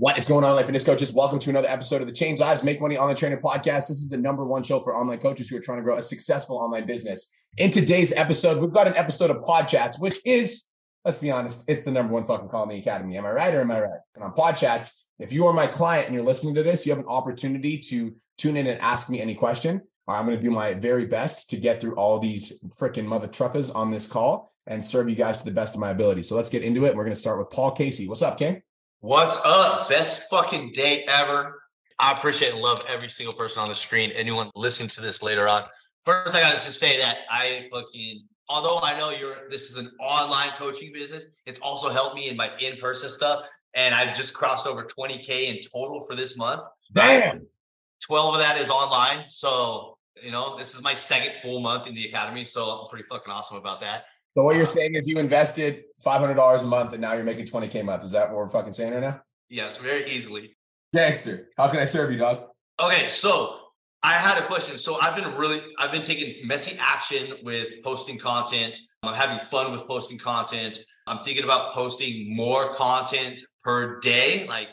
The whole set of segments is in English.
What is going on, Life Fitness Coaches? Welcome to another episode of the Change Lives Make Money Online Training Podcast. This is the number one show for online coaches who are trying to grow a successful online business. In today's episode, we've got an episode of Pod Chats, which is, let's be honest, it's the number one fucking call in the academy. Am I right or am I right? And on Pod Chats, if you are my client and you're listening to this, you have an opportunity to tune in and ask me any question. I'm going to do my very best to get through all these freaking mother truckers on this call and serve you guys to the best of my ability. So let's get into it. We're going to start with Paul Casey. What's up, King? What's up? Best fucking day ever. I appreciate and love every single person on the screen. Anyone listening to this later on. First, I gotta just say that I fucking although I know you're this is an online coaching business, it's also helped me in my in-person stuff. And I've just crossed over 20k in total for this month. Damn. 12 of that is online. So, you know, this is my second full month in the academy. So I'm pretty fucking awesome about that. So what you're saying is you invested five hundred dollars a month and now you're making twenty k a month. Is that what we're fucking saying right now? Yes, very easily. Gangster, how can I serve you, dog? Okay, so I had a question. So I've been really, I've been taking messy action with posting content. I'm having fun with posting content. I'm thinking about posting more content per day. Like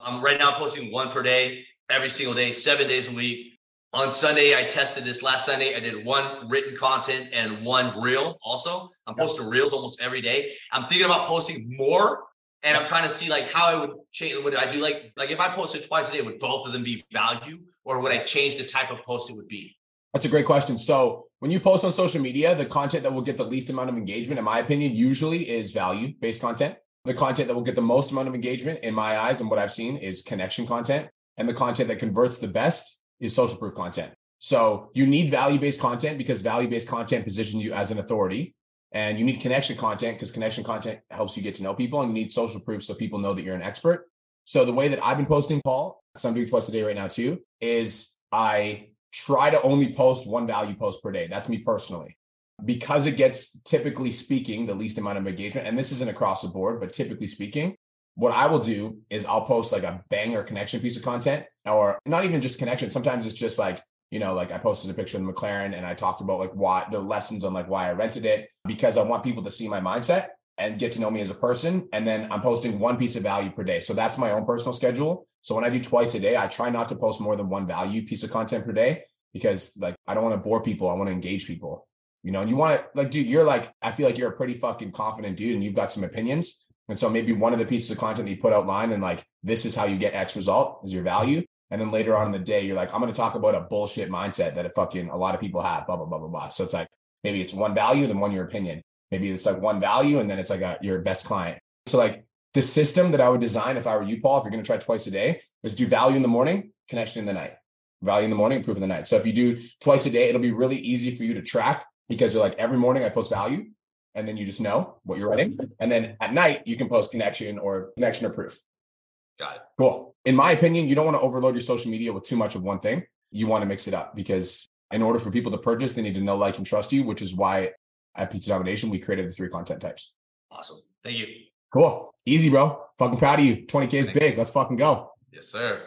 I'm right now posting one per day, every single day, seven days a week on Sunday, I tested this last Sunday. I did one written content and one reel also. I'm posting reels almost every day. I'm thinking about posting more and I'm trying to see like how I would change. Would I do like, like if I posted twice a day, would both of them be value or would I change the type of post it would be? That's a great question. So when you post on social media, the content that will get the least amount of engagement, in my opinion, usually is value based content. The content that will get the most amount of engagement in my eyes and what I've seen is connection content. And the content that converts the best is social proof content. So you need value based content because value based content positions you as an authority. And you need connection content because connection content helps you get to know people. And you need social proof so people know that you're an expert. So the way that I've been posting, Paul, because I'm doing twice a day right now too, is I try to only post one value post per day. That's me personally. Because it gets typically speaking the least amount of engagement. And this isn't across the board, but typically speaking, what I will do is I'll post like a banger connection piece of content or not even just connection. Sometimes it's just like, you know, like I posted a picture of the McLaren and I talked about like why the lessons on like why I rented it because I want people to see my mindset and get to know me as a person. And then I'm posting one piece of value per day. So that's my own personal schedule. So when I do twice a day, I try not to post more than one value piece of content per day because like I don't want to bore people. I want to engage people. You know, and you want to like, dude, you're like, I feel like you're a pretty fucking confident dude and you've got some opinions. And so maybe one of the pieces of content that you put outline and like, this is how you get X result is your value. And then later on in the day, you're like, I'm going to talk about a bullshit mindset that a fucking a lot of people have, blah, blah, blah, blah, blah. So it's like, maybe it's one value, then one your opinion. Maybe it's like one value, and then it's like a, your best client. So like the system that I would design if I were you, Paul, if you're going to try twice a day, is do value in the morning, connection in the night. Value in the morning, proof in the night. So if you do twice a day, it'll be really easy for you to track because you're like every morning I post value, and then you just know what you're writing. And then at night you can post connection or connection or proof. Got it. Cool. In my opinion, you don't want to overload your social media with too much of one thing. You want to mix it up because in order for people to purchase, they need to know, like, and trust you, which is why at Pizza Domination, we created the three content types. Awesome. Thank you. Cool. Easy, bro. Fucking proud of you. 20K is big. Let's fucking go. Yes, sir.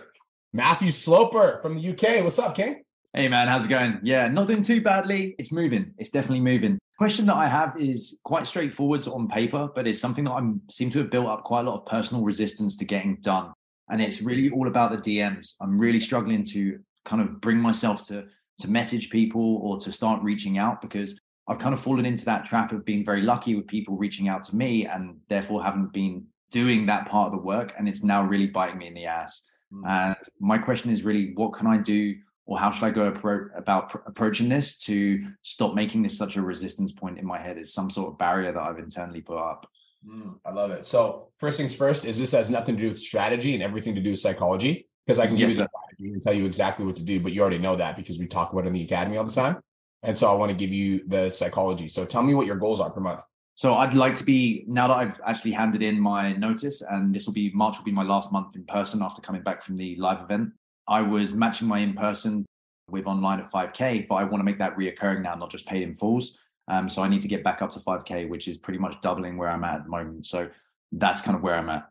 Matthew Sloper from the UK. What's up, King? Hey man, how's it going? Yeah, not doing too badly. It's moving. It's definitely moving. Question that I have is quite straightforward on paper, but it's something that I seem to have built up quite a lot of personal resistance to getting done. And it's really all about the DMs. I'm really struggling to kind of bring myself to to message people or to start reaching out because I've kind of fallen into that trap of being very lucky with people reaching out to me and therefore haven't been doing that part of the work. And it's now really biting me in the ass. Mm. And my question is really, what can I do or how should I go appro- about pr- approaching this to stop making this such a resistance point in my head? It's some sort of barrier that I've internally put up. Mm, I love it. So first things first is this has nothing to do with strategy and everything to do with psychology because I can give you the strategy and tell you exactly what to do, but you already know that because we talk about it in the academy all the time. And so I want to give you the psychology. So tell me what your goals are per month. So I'd like to be now that I've actually handed in my notice, and this will be March will be my last month in person after coming back from the live event. I was matching my in person with online at 5K, but I want to make that reoccurring now, not just paid in fulls. Um, so I need to get back up to 5K, which is pretty much doubling where I'm at at the moment. So that's kind of where I'm at.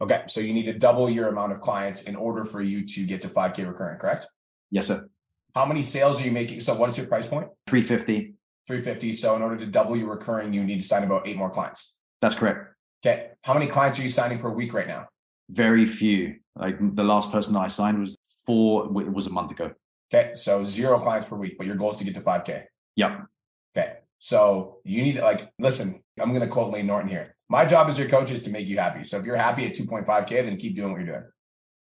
Okay. So you need to double your amount of clients in order for you to get to 5K recurring, correct? Yes, sir. How many sales are you making? So what is your price point? 350. 350. So in order to double your recurring, you need to sign about eight more clients. That's correct. Okay. How many clients are you signing per week right now? very few. Like the last person that I signed was four. It was a month ago. Okay, so zero clients per week, but your goal is to get to five k. Yep. Okay, so you need to like listen. I'm going to quote Layne Norton here. My job as your coach is to make you happy. So if you're happy at 2.5k, then keep doing what you're doing.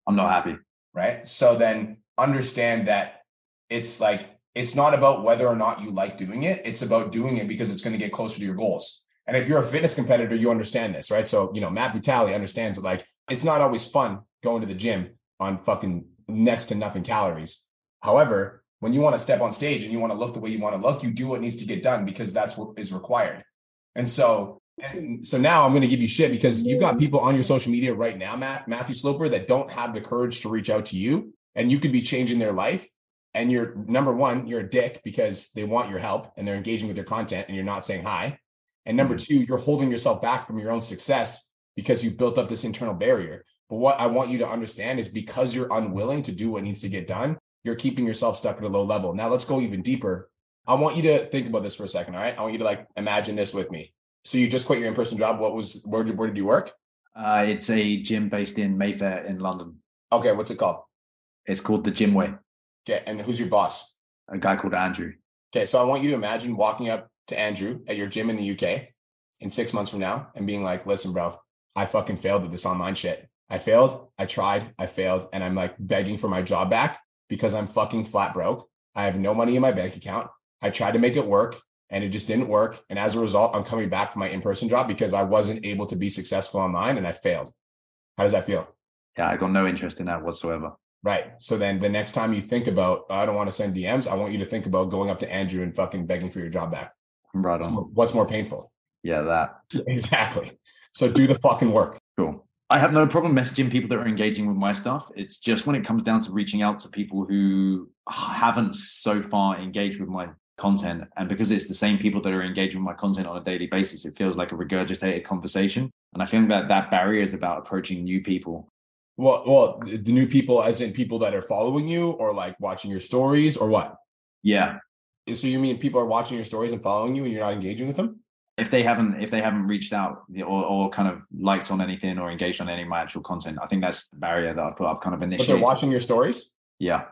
I'm not happy. Right. So then understand that it's like it's not about whether or not you like doing it. It's about doing it because it's going to get closer to your goals. And if you're a fitness competitor, you understand this, right? So, you know, Matt Butali understands that like it's not always fun going to the gym on fucking next to nothing calories. However, when you want to step on stage and you want to look the way you want to look, you do what needs to get done because that's what is required. And so, and so now I'm going to give you shit because you've got people on your social media right now, Matt, Matthew Sloper, that don't have the courage to reach out to you and you could be changing their life and you're number one, you're a dick because they want your help and they're engaging with your content and you're not saying hi. And number mm-hmm. two, you're holding yourself back from your own success because you've built up this internal barrier. But what I want you to understand is because you're unwilling to do what needs to get done, you're keeping yourself stuck at a low level. Now let's go even deeper. I want you to think about this for a second. All right. I want you to like imagine this with me. So you just quit your in-person job. What was where did where did you work? Uh, it's a gym based in Mayfair in London. Okay, what's it called? It's called the Gym Way. Okay. And who's your boss? A guy called Andrew. Okay. So I want you to imagine walking up to Andrew at your gym in the UK in six months from now and being like, listen, bro, I fucking failed at this online shit. I failed. I tried. I failed. And I'm like begging for my job back because I'm fucking flat broke. I have no money in my bank account. I tried to make it work and it just didn't work. And as a result, I'm coming back for my in person job because I wasn't able to be successful online and I failed. How does that feel? Yeah, I got no interest in that whatsoever. Right. So then the next time you think about, oh, I don't want to send DMs, I want you to think about going up to Andrew and fucking begging for your job back. Right on. What's more painful? Yeah, that. Exactly. So do the fucking work. Cool. I have no problem messaging people that are engaging with my stuff. It's just when it comes down to reaching out to people who haven't so far engaged with my content. And because it's the same people that are engaging with my content on a daily basis, it feels like a regurgitated conversation. And I think that that barrier is about approaching new people well, well, the new people, as in people that are following you, or like watching your stories, or what? Yeah. So you mean people are watching your stories and following you, and you're not engaging with them? If they haven't, if they haven't reached out or, or kind of liked on anything or engaged on any of my actual content, I think that's the barrier that I've put up. Kind of initially. But they're watching your stories. Yeah.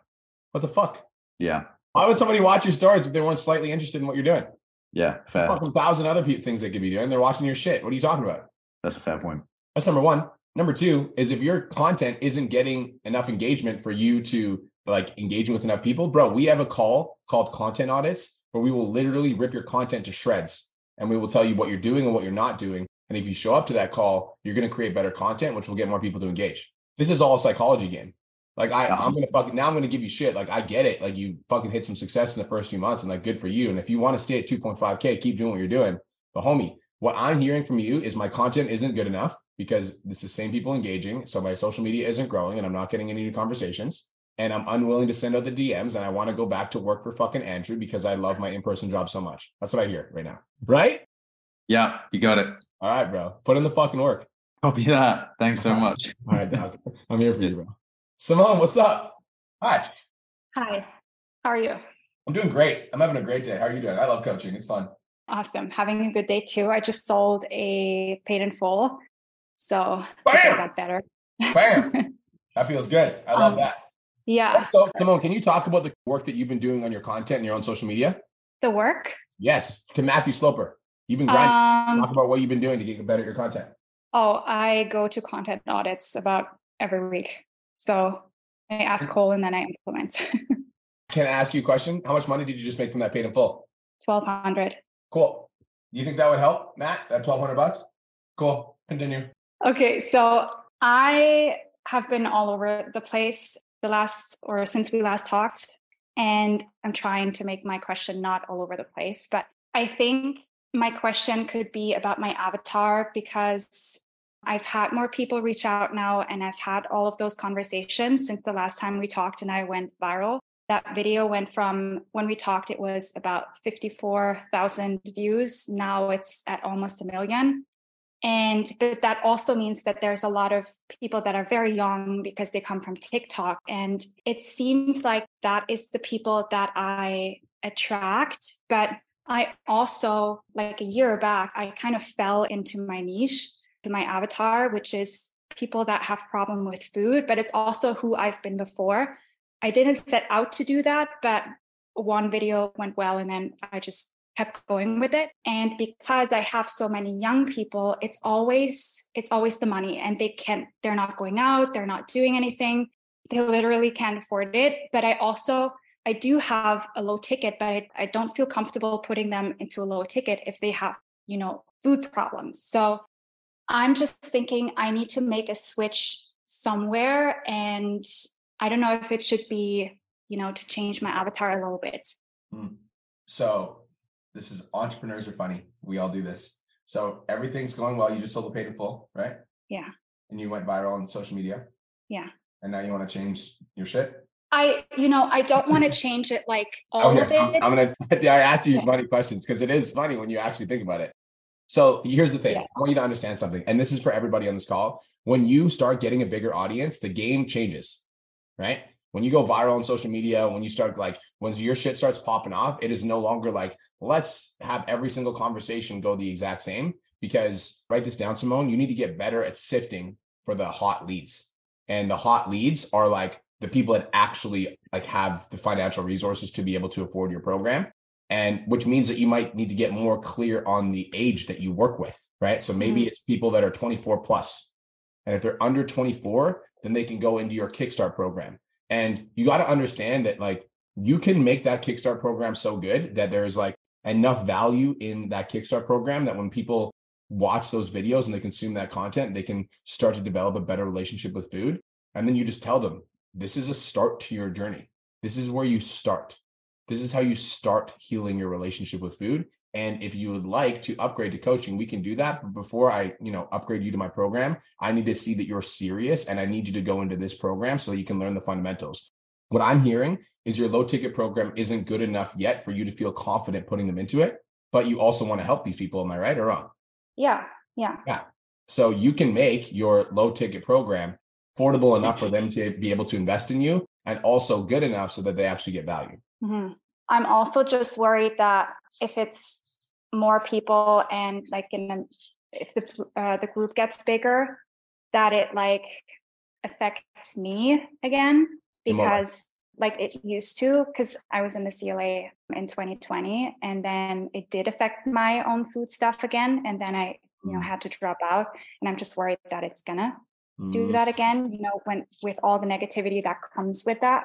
What the fuck? Yeah. Why would somebody watch your stories if they weren't slightly interested in what you're doing? Yeah, fair. fucking thousand other things they could be doing. They're watching your shit. What are you talking about? That's a fair point. That's number one. Number two is if your content isn't getting enough engagement for you to like engaging with enough people, bro, we have a call called content audits where we will literally rip your content to shreds and we will tell you what you're doing and what you're not doing. And if you show up to that call, you're going to create better content, which will get more people to engage. This is all a psychology game. Like I, I'm gonna fucking now I'm gonna give you shit. Like I get it. Like you fucking hit some success in the first few months, and like good for you. And if you want to stay at 2.5k, keep doing what you're doing. But homie, what I'm hearing from you is my content isn't good enough because it's the same people engaging. So my social media isn't growing and I'm not getting any new conversations. And I'm unwilling to send out the DMs and I want to go back to work for fucking Andrew because I love my in-person job so much. That's what I hear right now. Right? Yeah, you got it. All right, bro. Put in the fucking work. Copy that. Thanks so much. All right, Doc. I'm here for you, bro. Simone, what's up? Hi. Hi. How are you? I'm doing great. I'm having a great day. How are you doing? I love coaching. It's fun. Awesome. Having a good day too. I just sold a paid in full so Bam! got better. Bam. that feels good. I love um, that. Yeah. So, Simone, can you talk about the work that you've been doing on your content and your own social media? The work? Yes. To Matthew Sloper. You've been grinding. Um, talk about what you've been doing to get better at your content. Oh, I go to content audits about every week. So I ask Cole and then I implement. can I ask you a question? How much money did you just make from that paid in full? Twelve hundred. Cool. Do you think that would help, Matt? That twelve hundred bucks? Cool. Continue. Okay, so I have been all over the place the last or since we last talked, and I'm trying to make my question not all over the place. But I think my question could be about my avatar because I've had more people reach out now, and I've had all of those conversations since the last time we talked and I went viral. That video went from when we talked, it was about 54,000 views. Now it's at almost a million. And but that also means that there's a lot of people that are very young because they come from TikTok. And it seems like that is the people that I attract. But I also, like a year back, I kind of fell into my niche, to my avatar, which is people that have problem with food, but it's also who I've been before. I didn't set out to do that, but one video went well and then I just kept going with it. And because i have so many young people it's always it's always the money and they can't they're not going out they're not doing anything. They literally can't afford it. But i also i do have a low ticket but I, I don't feel comfortable putting them into a low ticket if they have you know food problems. So i'm just thinking i need to make a switch somewhere and i don't know if it should be you know to change my avatar a little bit. Hmm. so this is entrepreneurs are funny. We all do this. So everything's going well. You just sold the paid in full, right? Yeah. And you went viral on social media. Yeah. And now you want to change your shit. I, you know, I don't want to change it like oh, all okay. of it. I'm, I'm gonna. I asked you funny questions because it is funny when you actually think about it. So here's the thing. Yeah. I want you to understand something, and this is for everybody on this call. When you start getting a bigger audience, the game changes, right? When you go viral on social media, when you start like when your shit starts popping off, it is no longer like let's have every single conversation go the exact same because write this down simone you need to get better at sifting for the hot leads. And the hot leads are like the people that actually like have the financial resources to be able to afford your program and which means that you might need to get more clear on the age that you work with right? So maybe mm-hmm. it's people that are 24 plus and if they're under 24 then they can go into your kickstart program. And you got to understand that like you can make that kickstart program so good that there's like enough value in that Kickstart program that when people watch those videos and they consume that content, they can start to develop a better relationship with food. And then you just tell them, this is a start to your journey. This is where you start. This is how you start healing your relationship with food. And if you would like to upgrade to coaching, we can do that. But before I, you know, upgrade you to my program, I need to see that you're serious and I need you to go into this program so you can learn the fundamentals. What I'm hearing is your low ticket program isn't good enough yet for you to feel confident putting them into it, but you also want to help these people. Am I right or wrong? Yeah. Yeah. Yeah. So you can make your low ticket program affordable enough for them to be able to invest in you and also good enough so that they actually get value. Mm-hmm. I'm also just worried that if it's more people and like in the, if the uh, the group gets bigger, that it like affects me again because like it used to because i was in the cla in 2020 and then it did affect my own food stuff again and then i you know mm. had to drop out and i'm just worried that it's gonna mm. do that again you know when with all the negativity that comes with that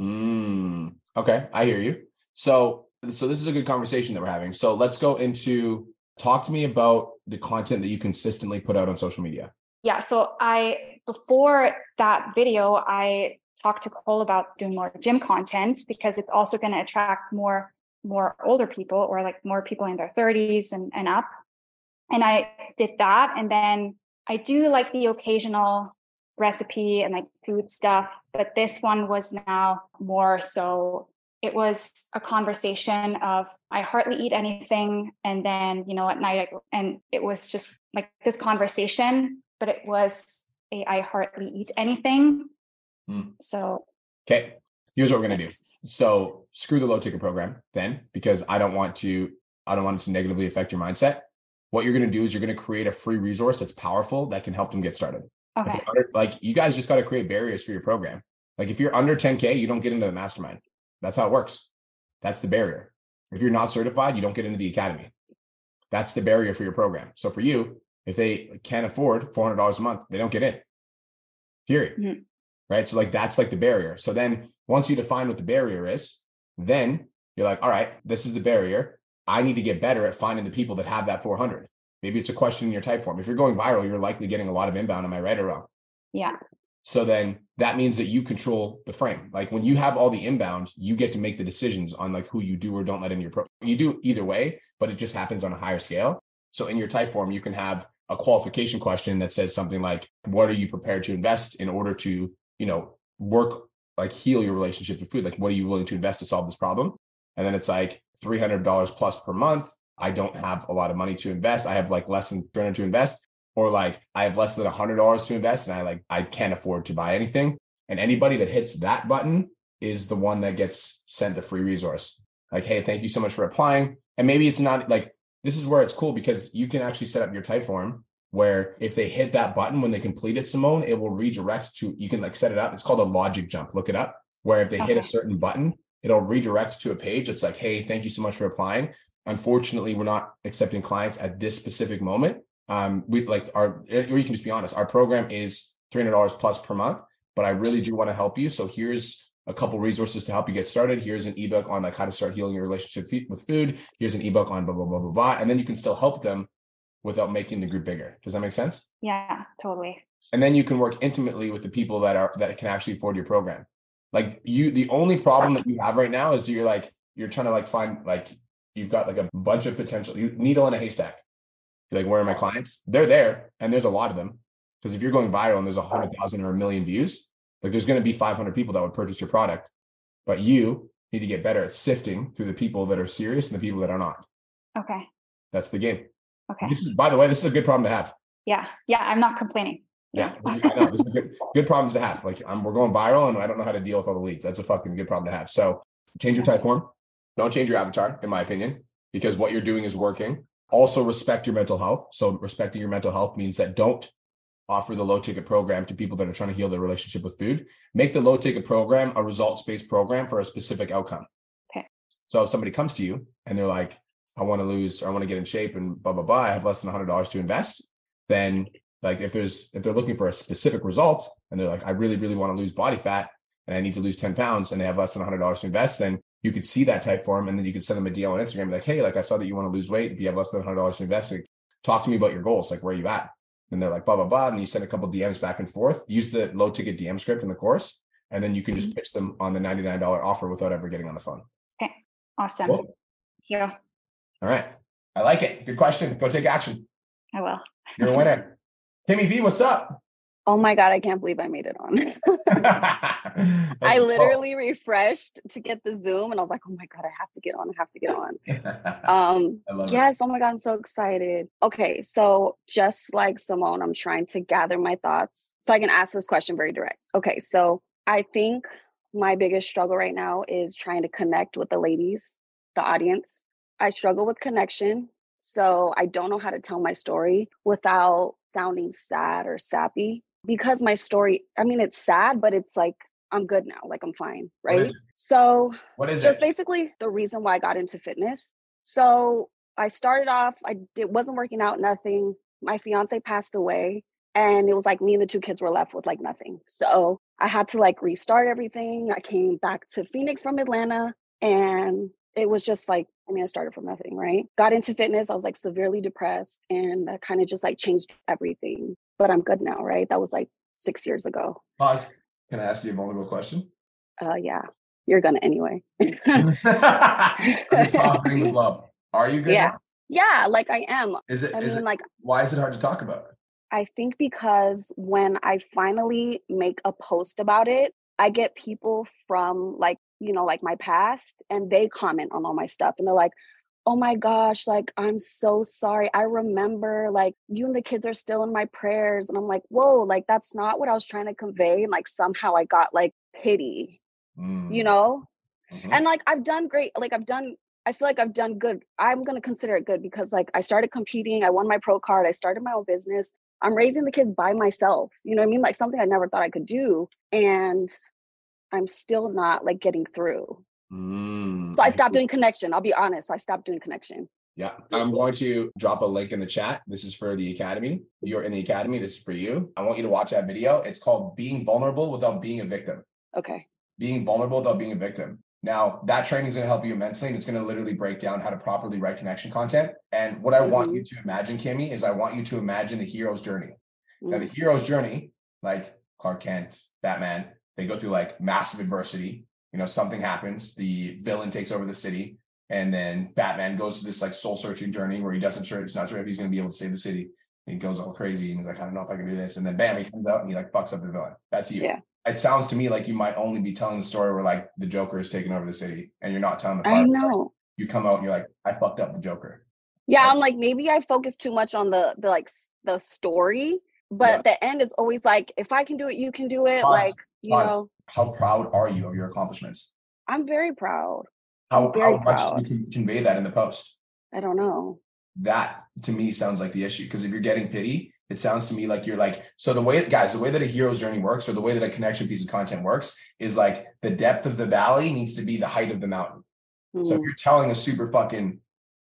mm. okay i hear you so so this is a good conversation that we're having so let's go into talk to me about the content that you consistently put out on social media yeah so i before that video i talk to Cole about doing more gym content because it's also going to attract more more older people or like more people in their 30s and, and up. And I did that. And then I do like the occasional recipe and like food stuff, but this one was now more so it was a conversation of I hardly eat anything. And then, you know, at night, I, and it was just like this conversation, but it was a I hardly eat anything Mm. So, okay, here's what we're gonna do. So, screw the low ticket program then, because I don't want to. I don't want it to negatively affect your mindset. What you're gonna do is you're gonna create a free resource that's powerful that can help them get started. Okay. Under, like you guys just got to create barriers for your program. Like if you're under 10k, you don't get into the mastermind. That's how it works. That's the barrier. If you're not certified, you don't get into the academy. That's the barrier for your program. So for you, if they can't afford $400 a month, they don't get in. Period. Mm-hmm right? So like that's like the barrier. So then once you define what the barrier is, then you're like, all right, this is the barrier. I need to get better at finding the people that have that 400. Maybe it's a question in your type form. If you're going viral, you're likely getting a lot of inbound. Am I right or wrong? Yeah. So then that means that you control the frame. Like when you have all the inbound, you get to make the decisions on like who you do or don't let in your pro. You do either way, but it just happens on a higher scale. So in your type form, you can have a qualification question that says something like, what are you prepared to invest in order to you know, work like heal your relationship with food. Like, what are you willing to invest to solve this problem? And then it's like $300 plus per month. I don't have a lot of money to invest. I have like less than 300 to invest, or like I have less than $100 to invest and I like, I can't afford to buy anything. And anybody that hits that button is the one that gets sent a free resource. Like, hey, thank you so much for applying. And maybe it's not like this is where it's cool because you can actually set up your Typeform where if they hit that button when they complete it, Simone, it will redirect to you can like set it up. It's called a logic jump. Look it up. Where if they hit a certain button, it'll redirect to a page. It's like, hey, thank you so much for applying. Unfortunately, we're not accepting clients at this specific moment. Um, we like our, or you can just be honest. Our program is three hundred dollars plus per month, but I really do want to help you. So here's a couple resources to help you get started. Here's an ebook on like how to start healing your relationship with food. Here's an ebook on blah blah blah blah blah, and then you can still help them without making the group bigger. Does that make sense? Yeah, totally. and then you can work intimately with the people that are that can actually afford your program like you the only problem that you have right now is you're like you're trying to like find like you've got like a bunch of potential you, needle in a haystack you're like where are my clients they're there and there's a lot of them because if you're going viral and there's a hundred thousand or a million views like there's going to be 500 people that would purchase your product but you need to get better at sifting through the people that are serious and the people that are not Okay. that's the game Okay. this is by the way this is a good problem to have Yeah. Yeah. I'm not complaining. Yeah, this is, I know, this is good, good problems to have. Like I'm, we're going viral, and I don't know how to deal with all the leads. That's a fucking good problem to have. So change your type form. Don't change your avatar, in my opinion, because what you're doing is working. Also respect your mental health. So respecting your mental health means that don't offer the low ticket program to people that are trying to heal their relationship with food. Make the low ticket program a results based program for a specific outcome. Okay. So if somebody comes to you and they're like, I want to lose or I want to get in shape and blah blah blah, I have less than hundred dollars to invest, then like if there's if they're looking for a specific result and they're like, I really, really want to lose body fat and I need to lose 10 pounds and they have less than hundred dollars to invest, then you could see that type form and then you could send them a DM on Instagram, like, hey, like I saw that you want to lose weight. If you have less than hundred dollars to invest, like, talk to me about your goals. Like where are you at? And they're like, blah, blah, blah. And you send a couple DMs back and forth. Use the low ticket DM script in the course. And then you can just mm-hmm. pitch them on the $99 offer without ever getting on the phone. Okay, awesome. Cool. Yeah, All right. I like it. Good question. Go take action. I will. You're a winner. Kimmy V, what's up? Oh my god, I can't believe I made it on. I literally refreshed to get the Zoom and I was like, oh my god, I have to get on. I have to get on. Um love it. yes, oh my god, I'm so excited. Okay, so just like Simone, I'm trying to gather my thoughts so I can ask this question very direct. Okay, so I think my biggest struggle right now is trying to connect with the ladies, the audience. I struggle with connection. So I don't know how to tell my story without sounding sad or sappy because my story, I mean, it's sad, but it's like, I'm good now. Like, I'm fine. Right. it? So What is so it's it? basically the reason why I got into fitness. So I started off, I did, wasn't working out, nothing. My fiance passed away, and it was like me and the two kids were left with like nothing. So I had to like restart everything. I came back to Phoenix from Atlanta, and it was just like, I mean, I started from nothing, right? Got into fitness. I was like severely depressed, and that kind of just like changed everything. But I'm good now, right? That was like six years ago. Pause. Can I ask you a vulnerable question? Uh, yeah, you're gonna anyway. I'm the blow. Are you good? Yeah. now? yeah, like I am. Is it? I Is mean, it? like Why is it hard to talk about? I think because when I finally make a post about it, I get people from like, you know, like my past and they comment on all my stuff and they're like, oh my gosh, like, I'm so sorry. I remember like you and the kids are still in my prayers. And I'm like, whoa, like, that's not what I was trying to convey. And like, somehow I got like pity, you Mm, know? mhm. and like i've done great like i've done i feel like i've done good i'm going to consider it good because like i started competing i won my pro card i started my own business i'm raising the kids by myself you know what i mean like something i never thought i could do and i'm still not like getting through Mm, so i stopped doing connection i'll be honest i stopped doing connection Yeah, I'm going to drop a link in the chat. This is for the academy. You're in the academy. This is for you. I want you to watch that video. It's called "Being Vulnerable Without Being a Victim." okay Being vulnerable without being a victim. Now, that training is going to help you immensely, and it's going to literally break down how to properly write connection content. And what I want you to imagine, Kimmy, is I want you to imagine the hero's journey. Now, the Mm, hero's journey, like Clark Kent, Batman, they go through like massive adversity. You know, something happens, the villain takes over the city, and then Batman goes through this like soul searching journey where he doesn't sure he's not sure if he's going to be able to save the city. And he goes all crazy and he's like, I don't know if I can do this. And then bam, he comes out and he like fucks up the villain. That's you. Yeah. It sounds to me like you might only be telling the story where like the Joker is taking over the city, and you're not telling the i part like, know you come out and you're like, I fucked up the Joker. yeah Right. i'm like maybe i focus too much on the the like the story but Yeah. the end is always like if i can do it you can do it Pause, like you pause. know How proud are you of your accomplishments? i'm very proud How, very how much do you can convey that in the post? i don't know That to me sounds like the issue. Because if you're getting pity, it sounds to me like you're like, so the way, guys, the way that a hero's journey works or the way that a connection piece of content works is like the depth of the valley needs to be the height of the mountain. So if Mm, you're telling a super fucking,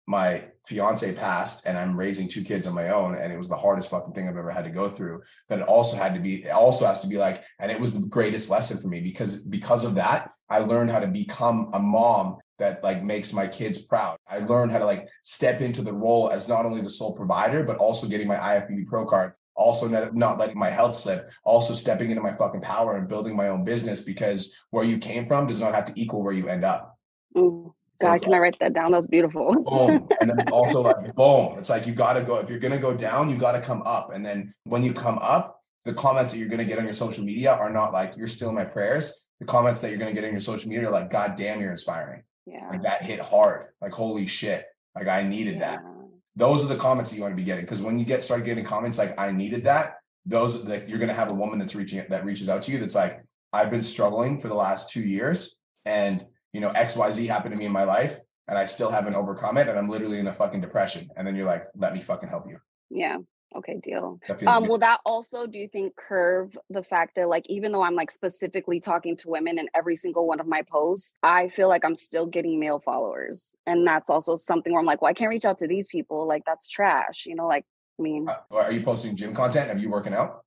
my fiance passed and I'm raising two kids on my own and it was the hardest fucking thing I've ever had to go through, then it also had to be, it also has to be like, and it was the greatest lesson for me because because of that, I learned how to become a mom that like makes my kids proud. I learned how to like step into the role as not only the sole provider, but also getting my IFBB pro card, also not, not letting my health slip, also stepping into my fucking power and building my own business because where you came from does not have to equal where you end up. mm. God, it's can I write that down? That's beautiful. boom. And then it's also like boom. It's like you gotta go. If you're gonna go down, you gotta come up. And then when you come up, the comments that you're gonna get on your social media are not like you're still in my prayers. The comments that you're gonna get on your social media are like, God damn, you're inspiring. Yeah. Like that hit hard. Like holy shit. Like I needed that. Those are the comments that you want to be getting. Because when you get start getting comments like I needed that, those like you're gonna have a woman that's reaching that reaches out to you that's like, I've been struggling for the last two years, and you know, XYZ happened to me in my life, and I still haven't overcome it, and I'm literally in a fucking depression. And then you're like, let me fucking help you. Yeah. Okay, deal. That Um, will that also do you think curve the fact that like even though I'm like specifically talking to women in every single one of my posts, I feel like I'm still getting male followers. And that's also something where I'm like, well, I can't reach out to these people. Like that's trash. You know, like I mean, Uh, Are you posting gym content? Are you working out?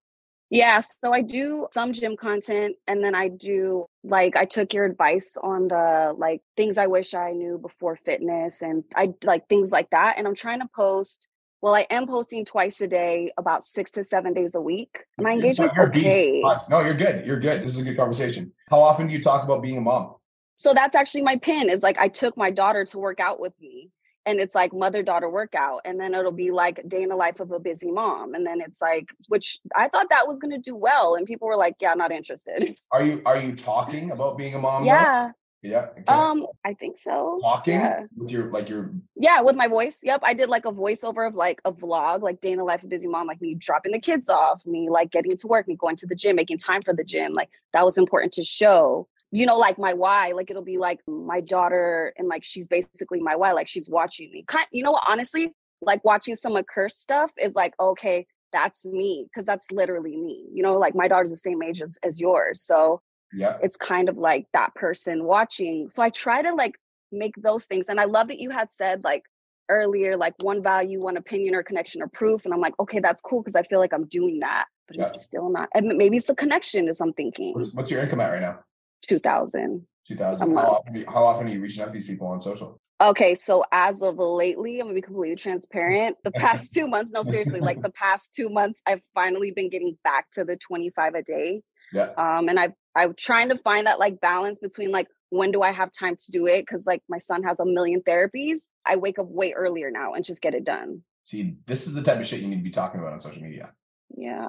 yeah, so I do some gym content and then I do like I took your advice on the like things I wish I knew before fitness and I like things like that and I'm trying to post well I am posting twice a day about 6 to 7 days a week. My engagement's you're a beast. okay. No, you're good. You're good. This is a good conversation. How often do you talk about being a mom? So that's actually my pin is like I took my daughter to work out with me and it's like mother daughter workout and then it'll be like day in the life of a busy mom and then it's like which I thought that was going to do well and people were like yeah not interested. Are you are you talking about being a mom? though? Yeah. Okay. Um I think so. talking yeah. with your like your Yeah, with my voice. Yep. I did like a voiceover of like a vlog, like day in the life of busy mom, like me dropping the kids off, me like getting to work, me going to the gym, making time for the gym. Like that was important to show. You know, like my why, like it'll be like my daughter, and like she's basically my why, like she's watching me. Kind, you know what? Honestly, like watching some of Curse stuff is like, okay, that's me, because that's literally me. You know, like my daughter's the same age as, as yours, so yeah. it's kind of like that person watching. So I try to like make those things. And I love that you had said like earlier, like one value, one opinion or connection or proof. And I'm like, okay, that's cool because I feel like I'm doing that, but Yeah. it's still not. And maybe it's a connection is I'm thinking What's, what's your income at right now? 2000. Two thousand. How often, how often are you reaching out to these people on social? Okay, so as of lately, I'm gonna be completely transparent. The past two months, no, seriously, like the past two months, I've finally been getting back to the 25 a day. Yeah. um and i've i'm trying to find that like balance between like when do i have time to do it because like my son has a million therapies i wake up way earlier now and just get it done See, this is the type of shit you need to be talking about on social media. yeah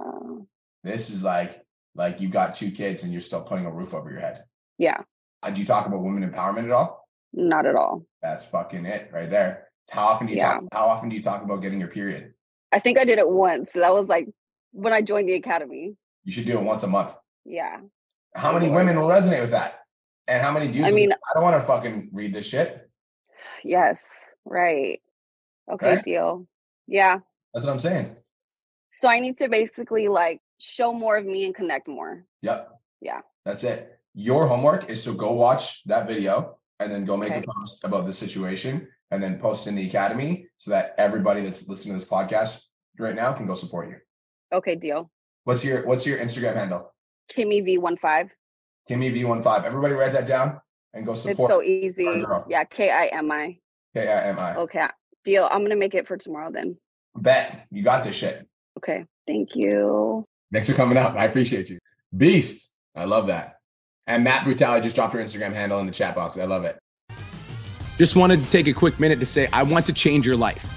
This is like like you've got two kids and you're still putting a roof over your head. yeah And do you talk about women empowerment at all? not at all That's fucking it right there. How often do you Yeah. talk? How often do you talk about getting your period? i think i did it once that was like when i joined the academy You should do it once a month. Yeah How many women will resonate with that? And how many dudes? I mean- like, I don't want to fucking read this shit. yes right okay Right? deal yeah That's what I'm saying. so i need to basically like show more of me and connect more Yep. Yeah. That's it. Your homework is to go watch that video and then go make Okay. a post about the situation and then post in the academy so that everybody that's listening to this podcast right now can go support you. okay deal What's your what's your Instagram handle? Kimmy v15 Kimmy V15. Everybody write that down and go support. it's so easy yeah k-i-m-i K-I-M-I. Okay, deal. I'm gonna make it for tomorrow then. Bet you got this shit. Okay, thank you. Thanks for coming up. I appreciate you. Beast. I love that. And Matt Brutali just dropped your Instagram handle in the chat box. I love it. Just wanted to take a quick minute to say I want to change your life.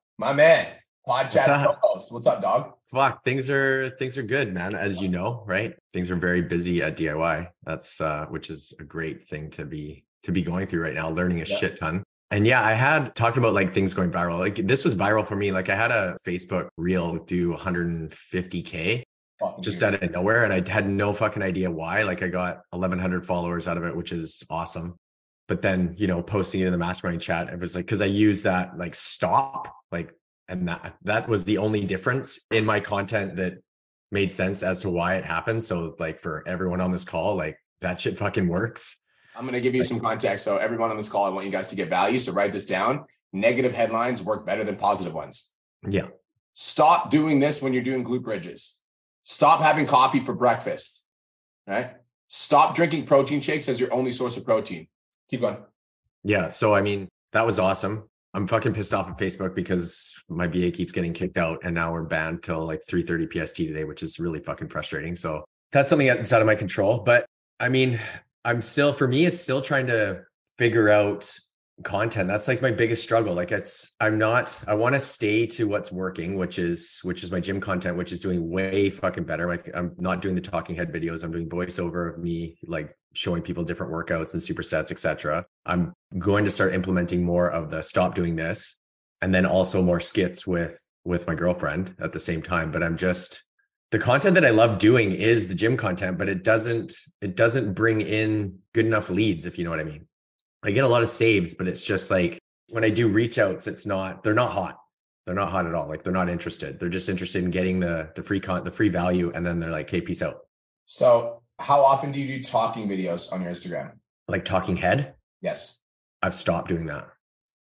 my man. Podcast co-host. What's up, dog? Fuck, things are things are good, man. As you know, right? Things are very busy at DIY. That's uh, which is a great thing to be to be going through right now, learning a Yeah. shit ton. And yeah, I had talked about like things going viral. Like this was viral for me. Like I had a Facebook reel do 150k Fucking just out of nowhere, and I had no fucking idea why. Like I got 1,100 followers out of it, which is awesome. But then you know, posting it in the mastermind chat, it was like because I used that like stop, like, and that that was the only difference in my content that made sense as to why it happened. So like for everyone on this call, like that shit fucking works. I'm going to give you some context. So, everyone on this call, I want you guys to get value. So, write this down. Negative headlines work better than positive ones. Yeah. Stop doing this when you're doing glute bridges. Stop having coffee for breakfast. Right? Stop drinking protein shakes as your only source of protein. Keep going. Yeah. So I mean, that was awesome. I'm fucking pissed off at Facebook because my VA keeps getting kicked out and now we're banned till like 3:30 PST today, which is really fucking frustrating. So that's something that's out of my control. But I mean, I'm still for me, it's still trying to figure out content. That's like my biggest struggle. Like it's I'm not I want to stay to what's working, which is which is my gym content, which is doing way fucking better. Like I'm not doing the talking head videos. I'm doing voiceover of me like showing people different workouts and supersets, etc. I'm going to start implementing more of the stop doing this and then also more skits with with my girlfriend at the same time. But i'm just the content that i love doing is the gym content but it doesn't it doesn't bring in good enough leads if you know what i mean. I get a lot of saves but it's just like when i do reach outs it's not they're not hot. They're not hot at all. Like they're not interested. They're just interested in getting the the free con the free value and then they're like hey peace out. So, how often do you do talking videos on your Instagram? like talking head Yes, i've stopped doing that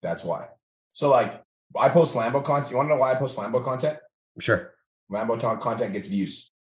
that's why. So, like, I post Lambo content. You want to know why I post Lambo content? sure Lambo content gets views.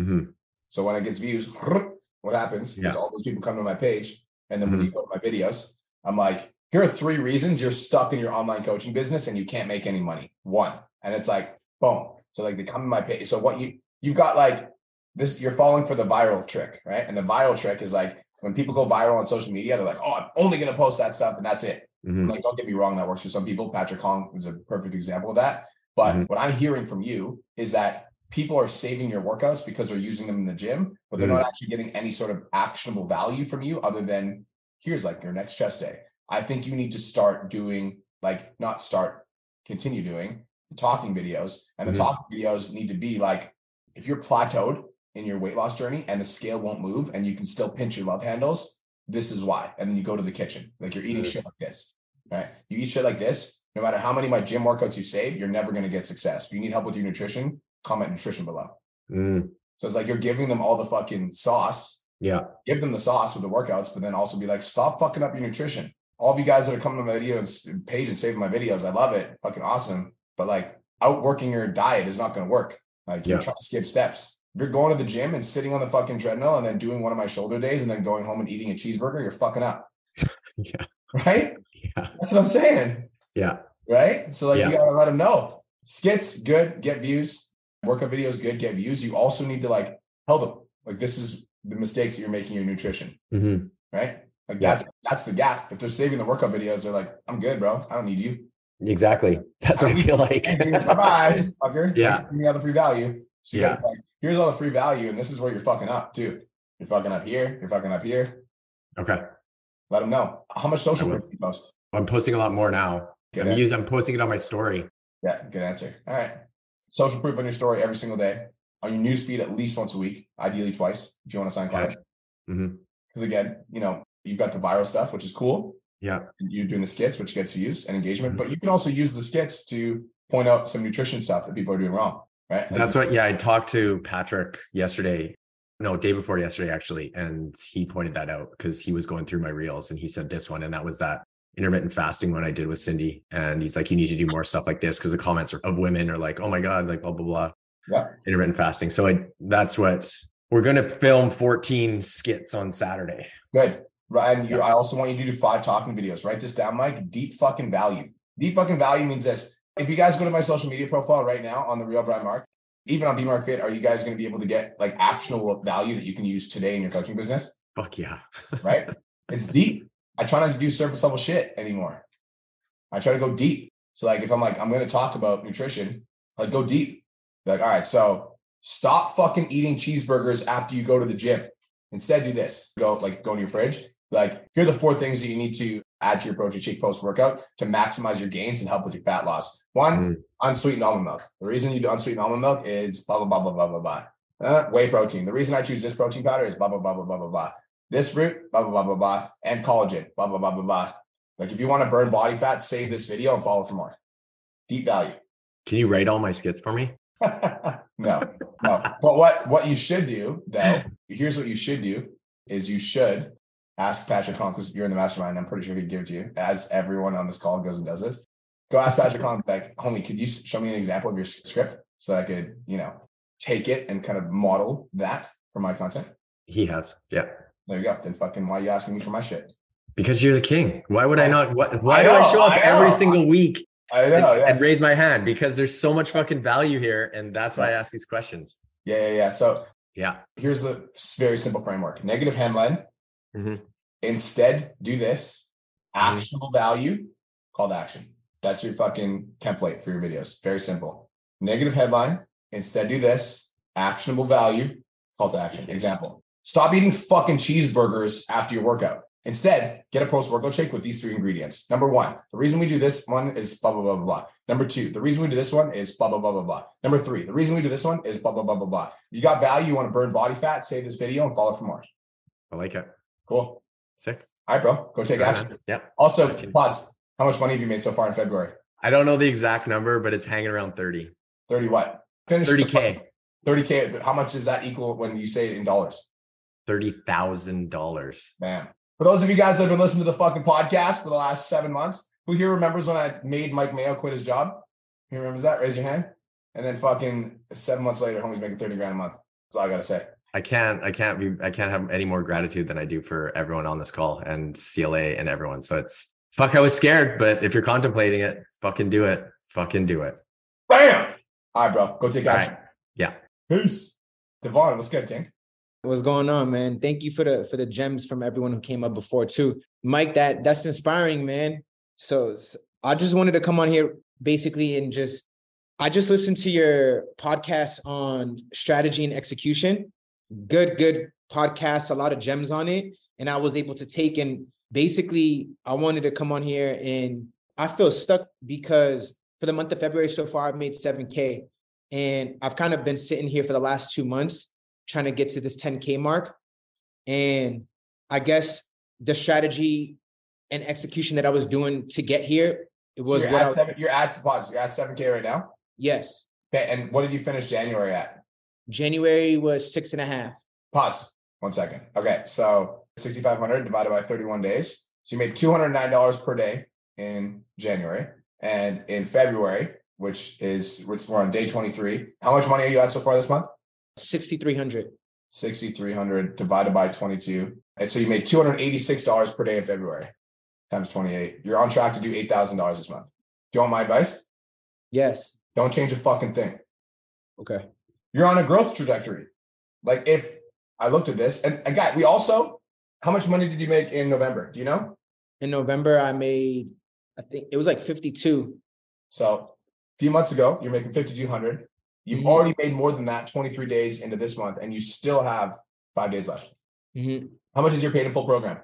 Mhm. So when it gets views, what happens Yeah. is all those people come to my page, and then when Mhm. you go to my videos, I'm like, here are three reasons you're stuck in your online coaching business and you can't make any money. One, and it's like, boom. So like they come to my page. So what you you've got like this, you're falling for the viral trick, right? And the viral trick is like when people go viral on social media, they're like, oh, I'm only gonna post that stuff, and that's it. Mhm. Like, don't get me wrong, that works for some people. Patrick Hong is a perfect example of that. But Mhm. what I'm hearing from you is that people are saving your workouts because they're using them in the gym, but they're not actually getting any sort of actionable value from you other than here's like your next chest day. I think you need to start doing, like, not start, continue doing the talking videos. And the Mhm. talking videos need to be like, if you're plateaued in your weight loss journey and the scale won't move and you can still pinch your love handles, this is why. And then you go to the kitchen, like you're eating shit like this, right? You eat shit like this, no matter how many of my gym workouts you save, you're never going to get success. If you need help with your nutrition, comment nutrition below. Mm, So it's like you're giving them all the fucking sauce, yeah give them the sauce with the workouts, but then also be like, stop fucking up your nutrition. All of you guys that are coming to my video and page and saving my videos, I love it. Fucking awesome. But like outworking your diet is not going to work. Like you're Yeah. trying to skip steps. You're going to the gym and sitting on the fucking treadmill and then doing one of my shoulder days and then going home and eating a cheeseburger, you're fucking up. yeah Right? yeah That's what I'm saying. yeah Right. So like Yeah. you gotta let them know. Skits, good, get views. Workout videos, good, get views. You also need to like tell them like this is the mistakes that you're making in your nutrition. Mhm. right? Like Yeah. that's that's the gap. If they're saving the workout videos, they're like, I'm good, bro. I don't need you. Exactly. That's what I feel like. bye fucker. Yeah. Giving me all the free value. So Yeah. like, here's all the free value, and this is where you're fucking up too. You're fucking up here. You're fucking up here. okay. Let them know how much social proof you post. I'm posting a lot more now. Good I'm answer. using I'm posting it on my story. Yeah, good answer. All right. Social proof on your story every single day. On your news feed at least once a week, ideally twice if you want to sign clients. Because again, you know, you've got the viral stuff, which is cool. Yeah. you're doing the skits, which gets you views and engagement, Mhm. but you can also use the skits to point out some nutrition stuff that people are doing wrong, right? Like, That's what yeah, I talked to Patrick yesterday. No, day before yesterday actually, and he pointed that out because he was going through my reels and he said this one and that was that intermittent fasting one I did with Cindy and he's like you need to do more stuff like this because the comments of women are like, "Oh my god, like blah blah blah." Yeah. Intermittent fasting. So I that's what we're going to film 14 skits on Saturday. good. Ryan, And you, I also want you to do five talking videos. Write this down, Mike. Deep fucking value. Deep fucking value means this. If you guys go to my social media profile right now on the real Brian Mark, even on BMark Fit, are you guys going to be able to get like actionable value that you can use today in your coaching business? Fuck yeah. Right? it's deep. I try not to do surface level shit anymore. I try to go deep. So like if I'm like, I'm going to talk about nutrition, Like go deep. Be like, all right, so stop fucking eating cheeseburgers after you go to the gym. Instead, do this. Go like go to your fridge. Like here are the four things that you need to add to your protein shake post workout to maximize your gains and help with your fat loss. One, Mm. unsweetened almond milk. The reason you do unsweetened almond milk is blah blah blah blah blah blah blah. Uh, whey protein. The reason I choose this protein powder is blah blah blah blah blah blah blah. This fruit, blah blah blah blah blah, and collagen, blah blah blah blah blah. Like if you want to burn body fat, save this video and follow for more. Deep value. Can you write all my skits for me? no, no. But what what you should do though, here's what you should do is you should ask Patrick Kong because you're in the mastermind. I'm pretty sure he'd give it to you. As everyone on this call goes and does this, go ask Patrick Kong like, homie, could you show me an example of your script so I could, you know, take it and kind of model that for my content? He has. Yeah. There you go. Then fucking why are you asking me for my shit? Because you're the king. Why would I I- not? What, why do know, I show up I every single week I and, know. Yeah. and raise my hand? Because there's so much fucking value here. And that's why I ask these questions. yeah, yeah, yeah. So Yeah. here's the very simple framework negative headline Mhm. instead do this. Mhm. actionable value call to action. That's your fucking template for your videos. Very simple. Negative headline. Instead do this. Actionable value call to action. Example. Stop eating fucking cheeseburgers after your workout. Instead get a post workout shake with these three ingredients. Number one the reason we do this one is blah blah blah blah blah. Number two the reason we do this one is blah blah blah blah blah. Number three the reason we do this one is blah blah blah blah blah. You got value you want to burn body fat save this video and follow for more. I like it. Cool Sick. all right, bro. Go take action. on. Yeah. Also, Okay. pause. How much money have you made so far in February? I don't know the exact number, but it's hanging around 30. 30 what? Finish 30K. 30K. How much does that equal when you say it in dollars? $30,000. Man. For those of you guys that have been listening to the fucking podcast for the last seven months, who here remembers when I made Mike Mayo quit his job? Who remembers that? Raise your hand. And then fucking seven months later, homie's making 30 grand a month. That's all I gotta say. I can't, I can't be, I can't have any more gratitude than I do for everyone on this call and CLA and everyone. So it's fuck, I was scared, but if you're contemplating it, fucking do it. Fucking do it. Bam! All right, bro. Go take action. right. Yeah. Peace. Devon, what's good, King? What's going on, man? Thank you for the for the gems from everyone who came up before too, Mike. That that's inspiring, man. So, I just wanted to come on here basically and just I just listened to your podcast on strategy and execution. Good, good podcast. A lot of gems on it, and I was able to take and basically I wanted to come on here and I feel stuck because for the month of February so far I've made seven k, and I've kind of been sitting here for the last two months trying to get to this 10K mark. And I guess the strategy and execution that I was doing to get here, it So was you're what at I, seven, you're at pause. You're at 7K right now. yes. Okay, and what did you finish January at? January was six and a half. Pause. One second. Okay, so 6,500 divided by 31 days. So you made $209 per day in January, and in February, which is which we're on day 23. How much money are you at so far this month? 6,300. 6,300 divided by 22, and so you made $286 per day in February times 28. You're on track to do $8,000 this month. Do you want my advice? Yes. Don't change a fucking thing. Okay. You're on a growth trajectory. Like if I looked at this, and again, we also, how much money did you make in November? Do you know? In November, I made, I think it was like 52. So a few months ago, you're making 5,200. You've Mhm. already made more than that 23 days into this month, and you still have five days left. Mhm. How much is your paid in full program?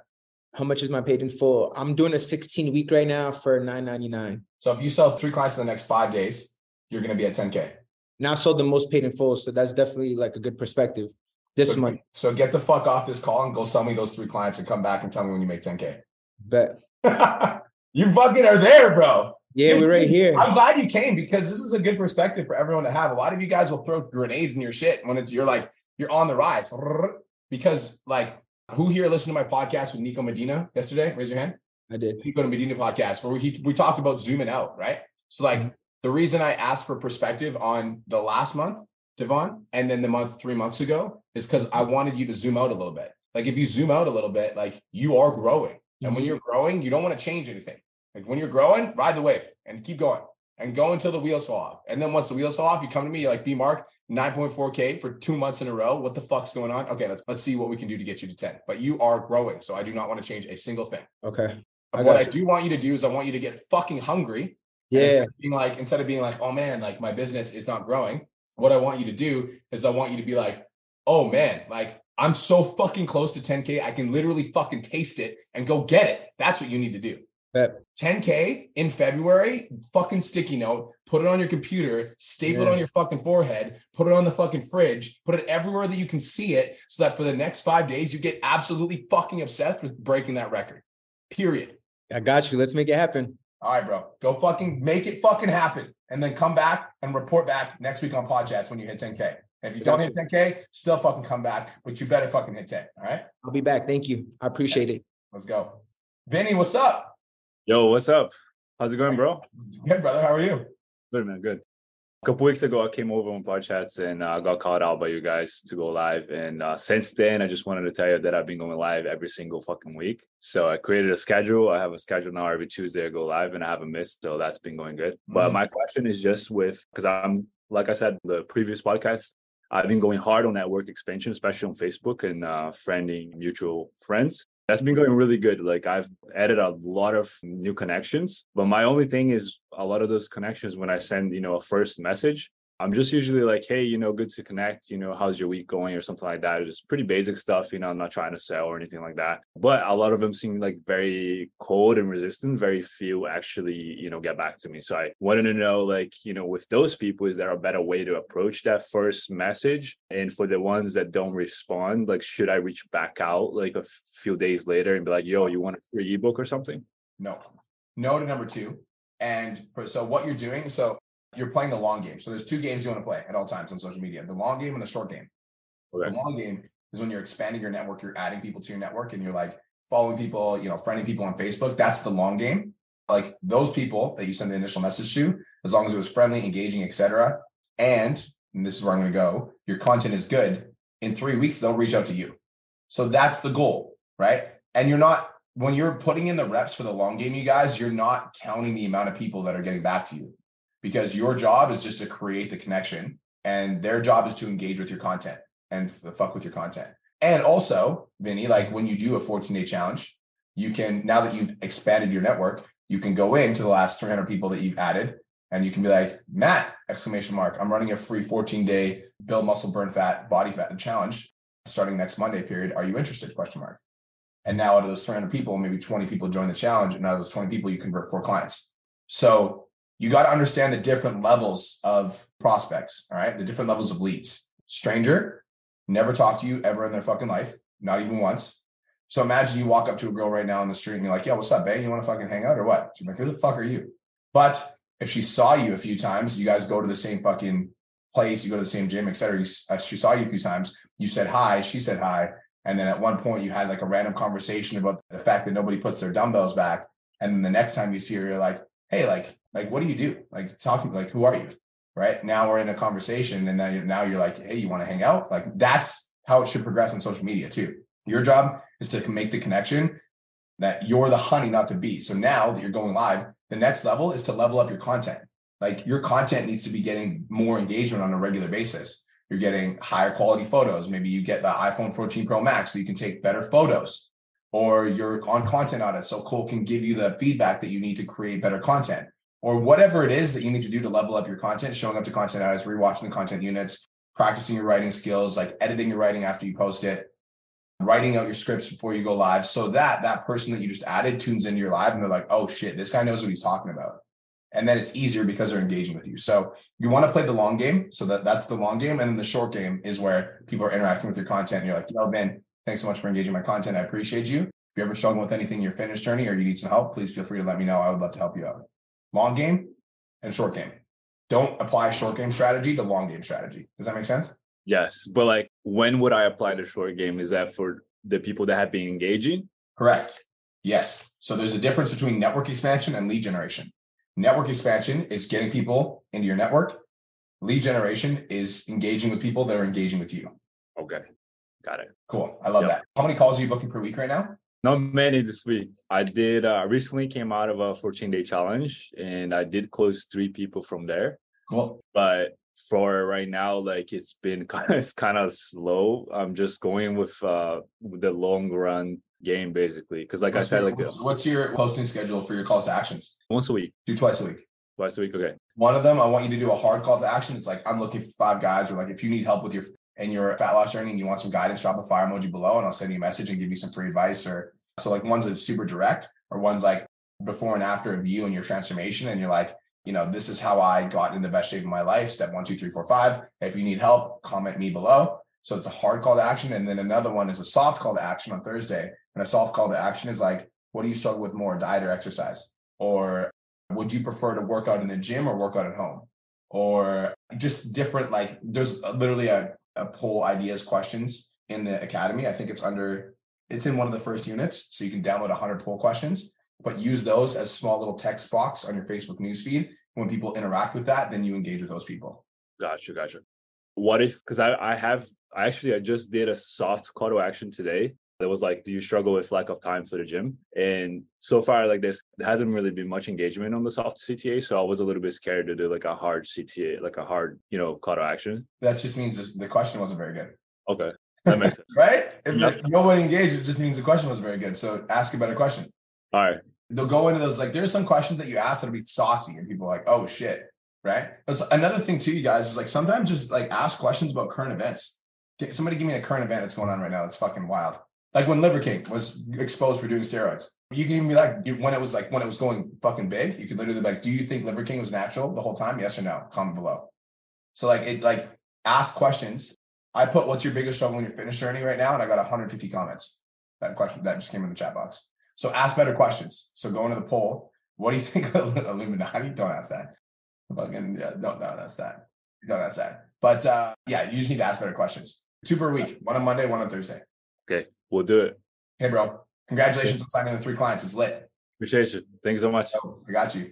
How much is my paid in full? I'm doing a 16 week right now for 9.99. So if you sell three clients in the next five days, you're going to be at 10K. Now I sold the most paid in full, so that's definitely like a good perspective this so, month. So get the fuck off this call and go sell me those three clients and come back and tell me when you make 10K. But you fucking are there, bro. yeah, Dude, we're right is- here. I'm glad you came because this is a good perspective for everyone to have. A lot of you guys will throw grenades in your shit when it's you're like you're on the rise because like who here listened to my podcast with Nico Medina yesterday? Raise your hand. I did. Nico Medina podcast where we we talked about zooming out, right? So like mm-hmm. The reason I asked for perspective on the last month, Devon, and then the month three months ago is because I wanted you to zoom out a little bit. Like if you zoom out a little bit, like you are growing. And when Mhm. you're growing, you don't want to change anything. Like when you're growing, ride the wave and keep going and go until the wheels fall off. And then once the wheels fall off, you come to me, you're like, B Mark, 9.4K for two months in a row. What the fuck's going on? Okay, let's let's see what we can do to get you to 10. But you are growing. So I do not want to change a single thing. Okay. I what got I do want you to do is I want you to get fucking hungry Yeah. instead being like instead of being like, oh man, like my business is not growing. What I want you to do is I want you to be like, oh man, like I'm so fucking close to 10k. I can literally fucking taste it and go get it. That's what you need to do. Bet. 10k in February, fucking sticky note, put it on your computer, staple it on your fucking forehead, put it on the fucking fridge, put it everywhere that you can see it so that for the next 5 days you get absolutely fucking obsessed with breaking that record. Period. I got you. Let's make it happen. All right, bro. Go fucking make it fucking happen. And then come back and report back next week on Podchats when you hit 10K. And if you don't hit 10K, still fucking come back, but you better fucking hit 10. All right. I'll be back. Thank you. I appreciate it. Let's go. Vinny, what's up? Yo, what's up? How's it going, bro? Good, brother. How are you? Good, man. Good. A couple weeks ago, I came over on Podchats and uh, got called out by you guys to go live. And uh, since then, I just wanted to tell you that I've been going live every single fucking week. So I created a schedule. I have a schedule now every Tuesday I go live and I haven't missed. So that's been going good. But Mhm. my question is just with, because I'm, like I said, the previous podcast, I've been going hard on network expansion, especially on Facebook and uh, friending mutual friends. That's been going really good. Like I've added a lot of new connections, but my only thing is a lot of those connections when I send, you know, a first message, I'm just usually like, hey, you know, good to connect. You know, how's your week going or something like that. It's just pretty basic stuff. You know, I'm not trying to sell or anything like that. But a lot of them seem like very cold and resistant. Very few actually, you know, get back to me. So I wanted to know, like, you know, with those people, is there a better way to approach that first message? And for the ones that don't respond, like, should I reach back out like a few days later and be like, yo, you want a free ebook or something? No. No to number two. And for, so what you're doing, so you're playing the long game. So there's two games you want to play at all times on social media the long game and the short game. Okay. The long game is when you're expanding your network, you're adding people to your network and you're like following people, you know, friending people on Facebook. That's the long game. Like those people that you send the initial message to, as long as it was friendly, engaging, etc. And, and this is where I'm going to go, your content is good. In three weeks, they'll reach out to you. So that's the goal, right? And you're not when you're putting in the reps for the long game, you guys, you're not counting the amount of people that are getting back to you because your job is just to create the connection and their job is to engage with your content and f- fuck with your content. And also, Vinny, like when you do a 14 day challenge, you can, now that you've expanded your network, you can go into the last 300 people that you've added and you can be like, Matt, exclamation mark, I'm running a free 14 day build muscle, burn fat, body fat challenge starting next Monday period. Are you interested? Question mark. And now out of those 300 people, maybe 20 people join the challenge. And out of those 20 people, you convert four clients. So you got to understand the different levels of prospects. All right. The different levels of leads. Stranger, never talk to you ever in their fucking life, not even once. So imagine you walk up to a girl right now on the street and you're like, yo, what's up, babe? You want to fucking hang out or what? She's like, who the fuck are you? But if she saw you a few times, you guys go to the same fucking place, you go to the same gym, et cetera. You, uh, she saw you a few times, you said hi, she said hi. And then at one point you had like a random conversation about the fact that nobody puts their dumbbells back. And then the next time you see her, you're like, hey, like, like, what do you do? Like talking, like, who are you? Right now we're in a conversation and then now you're like, hey, you want to hang out? Like that's how it should progress on social media too. Your job is to make the connection that you're the honey, not the bee. So now that you're going live, the next level is to level up your content. Like your content needs to be getting more engagement on a regular basis. You're getting higher quality photos. Maybe you get the iPhone 14 Pro Max so you can take better photos, or you're on content audit. So Cole can give you the feedback that you need to create better content, or whatever it is that you need to do to level up your content, showing up to content audits, rewatching the content units, practicing your writing skills, like editing your writing after you post it, writing out your scripts before you go live so that that person that you just added tunes into your live and they're like, oh shit, this guy knows what he's talking about. And then it's easier because they're engaging with you. So you want to play the long game. So that that's the long game. And then the short game is where people are interacting with your content. And you're like, yo, man, thanks so much for engaging my content. I appreciate you. If you're ever struggling with anything in your fitness journey or you need some help, please feel free to let me know. I would love to help you out. Long game and short game. Don't apply short game strategy to long game strategy. Does that make sense? Yes. But like, when would I apply the short game? Is that for the people that have been engaging? Correct. Yes. So there's a difference between network expansion and lead generation. Network expansion is getting people into your network. Lead generation is engaging with people that are engaging with you. Okay. Got it. Cool. I love Yep. that. How many calls are you booking per week right now? Not many this week. I did uh recently came out of a 14 day challenge and I did close three people from there. Cool. But for right now, like it's been kind of it's kind of slow. I'm just going with uh the long run game basically. Cause like I said, like what's, what's your posting schedule for your calls to actions? once a week. Do twice a week. Twice a week. Okay. One of them, I want you to do a hard call to action. It's like I'm looking for five guys, or like if you need help with your and your fat loss journey and you want some guidance, drop a fire emoji below, and I'll send you a message and give you some free advice. Or so like one's that's super direct, or one's like before and after of you and your transformation, and you're like, you know, this is how I got in the best shape of my life. Step one, two, three, four, five. If you need help, comment me below. So it's a hard call to action. And then another one is a soft call to action on Thursday. And a soft call to action is like, what do you struggle with more, diet or exercise? Or would you prefer to work out in the gym or work out at home? Or just different, like there's literally a, Uh, a poll ideas questions in the academy. I think it's under, it's in one of the first units. So you can download 100 poll questions, but use those as small little text box on your Facebook newsfeed. When people interact with that, then you engage with those people. Gotcha, gotcha. What if because I, I have I actually I just did a soft call to action today that was like, do you struggle with lack of time for the gym? And so far, like this, there hasn't really been much engagement on the soft CTA. So I was a little bit scared to do like a hard CTA, like a hard, you know, call to action. That just means this, the question wasn't very good. Okay. That makes sense. right? If yep. nobody engaged, it just means the question was very good. So ask a better question. All right. They'll go into those like there's some questions that you ask that'll be saucy and people are like, oh shit. Right. That's another thing too, you guys, is like sometimes just like ask questions about current events. Somebody give me a current event that's going on right now. That's fucking wild. Like when Liver King was exposed for doing steroids. You can even be like, when it was like when it was going fucking big, you could literally be like, do you think Liver King was natural the whole time? Yes or no? Comment below. So like it like ask questions. I put what's your biggest struggle in your fitness journey right now, and I got 150 comments. That question that just came in the chat box. So ask better questions. So go into the poll. What do you think of Illuminati? Don't ask that. Fucking yeah, don't don't ask that. Don't ask that. But uh, yeah, you just need to ask better questions. Two per week, one on Monday, one on Thursday. Okay, we'll do it. Hey, bro. Congratulations on signing the three clients. It's lit. Appreciate you. Thanks so much. I got you.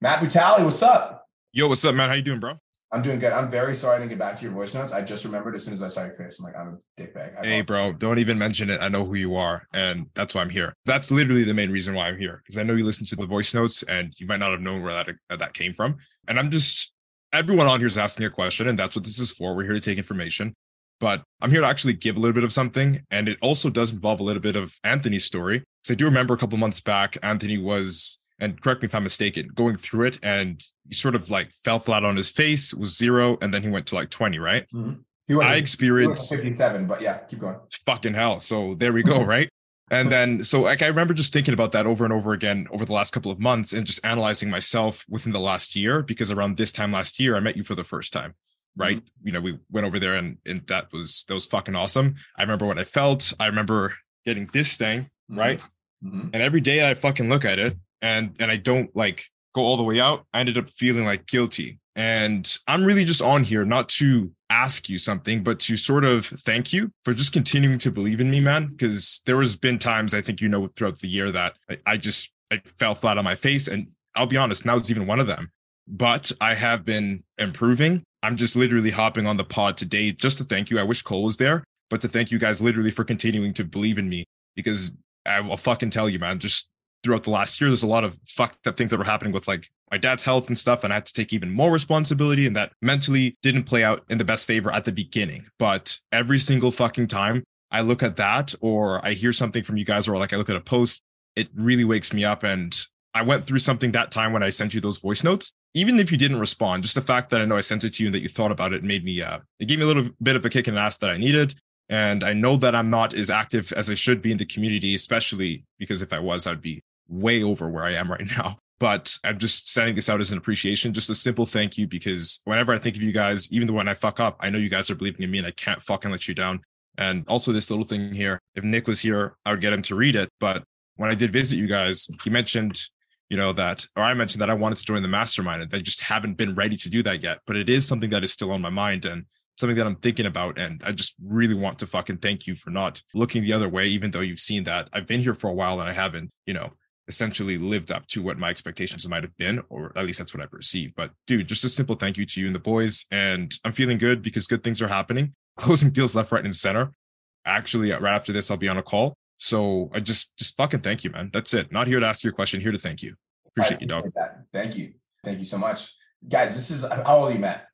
Matt Butali, what's up? Yo, what's up, man? How you doing, bro? I'm doing good. I'm very sorry I didn't get back to your voice notes. I just remembered as soon as I saw your face. I'm like, I'm a dickbag. Hey, bro, don't even mention it. I know who you are, and that's why I'm here. That's literally the main reason why I'm here because I know you listen to the voice notes, and you might not have known where that that came from. And I'm just everyone on here is asking a question, and that's what this is for. We're here to take information but I'm here to actually give a little bit of something. And it also does involve a little bit of Anthony's story. Because I do remember a couple months back, Anthony was, and correct me if I'm mistaken, going through it and he sort of like fell flat on his face, was zero, and then he went to like 20, right? Mm-hmm. He went I experienced 57, but yeah, keep going. Fucking hell. So there we go, right? And then, so like, I remember just thinking about that over and over again over the last couple of months and just analyzing myself within the last year, because around this time last year, I met you for the first time right? Mm-hmm. you know we went over there and and that was that was fucking awesome. I remember what i felt. I remember getting this thing mm-hmm. right? Mm-hmm. and every day i fucking look at it and and i don't like go all the way out. I ended up feeling like guilty. And i'm really just on here not to ask you something but to sort of thank you for just continuing to believe in me man. Because there has been times i think you know throughout the year that I, I just i fell flat on my face. And i'll be honest now it's even one of them. But I have been improving. I'm just literally hopping on the pod today just to thank you. I wish Cole was there, but to thank you guys literally for continuing to believe in me because I will fucking tell you, man, just throughout the last year, there's a lot of fucked up things that were happening with like my dad's health and stuff. And I had to take even more responsibility. And that mentally didn't play out in the best favor at the beginning. But every single fucking time I look at that or I hear something from you guys or like I look at a post, it really wakes me up. And I went through something that time when I sent you those voice notes even if you didn't respond, just the fact that I know I sent it to you and that you thought about it made me, uh, it gave me a little bit of a kick in the ass that I needed. And I know that I'm not as active as I should be in the community, especially because if I was, I'd be way over where I am right now. But I'm just sending this out as an appreciation, just a simple thank you, because whenever I think of you guys, even the when I fuck up, I know you guys are believing in me and I can't fucking let you down. And also this little thing here, if Nick was here, I would get him to read it. But when I did visit you guys, he mentioned you know that or i mentioned that i wanted to join the mastermind and i just haven't been ready to do that yet but it is something that is still on my mind and something that i'm thinking about and i just really want to fucking thank you for not looking the other way even though you've seen that. I've been here for a while and i haven't you know essentially lived up to what my expectations might have been or at least that's what i perceive but dude just a simple thank you to you and the boys and i'm feeling good because good things are happening. Closing deals left right and center. Actually right after this i'll be on a call so I just just fucking thank you, man. That's it. Not here to ask your question, here to thank you. Appreciate you, dog. That. Thank you. Thank you so much. Guys, this is how old are you, Matt?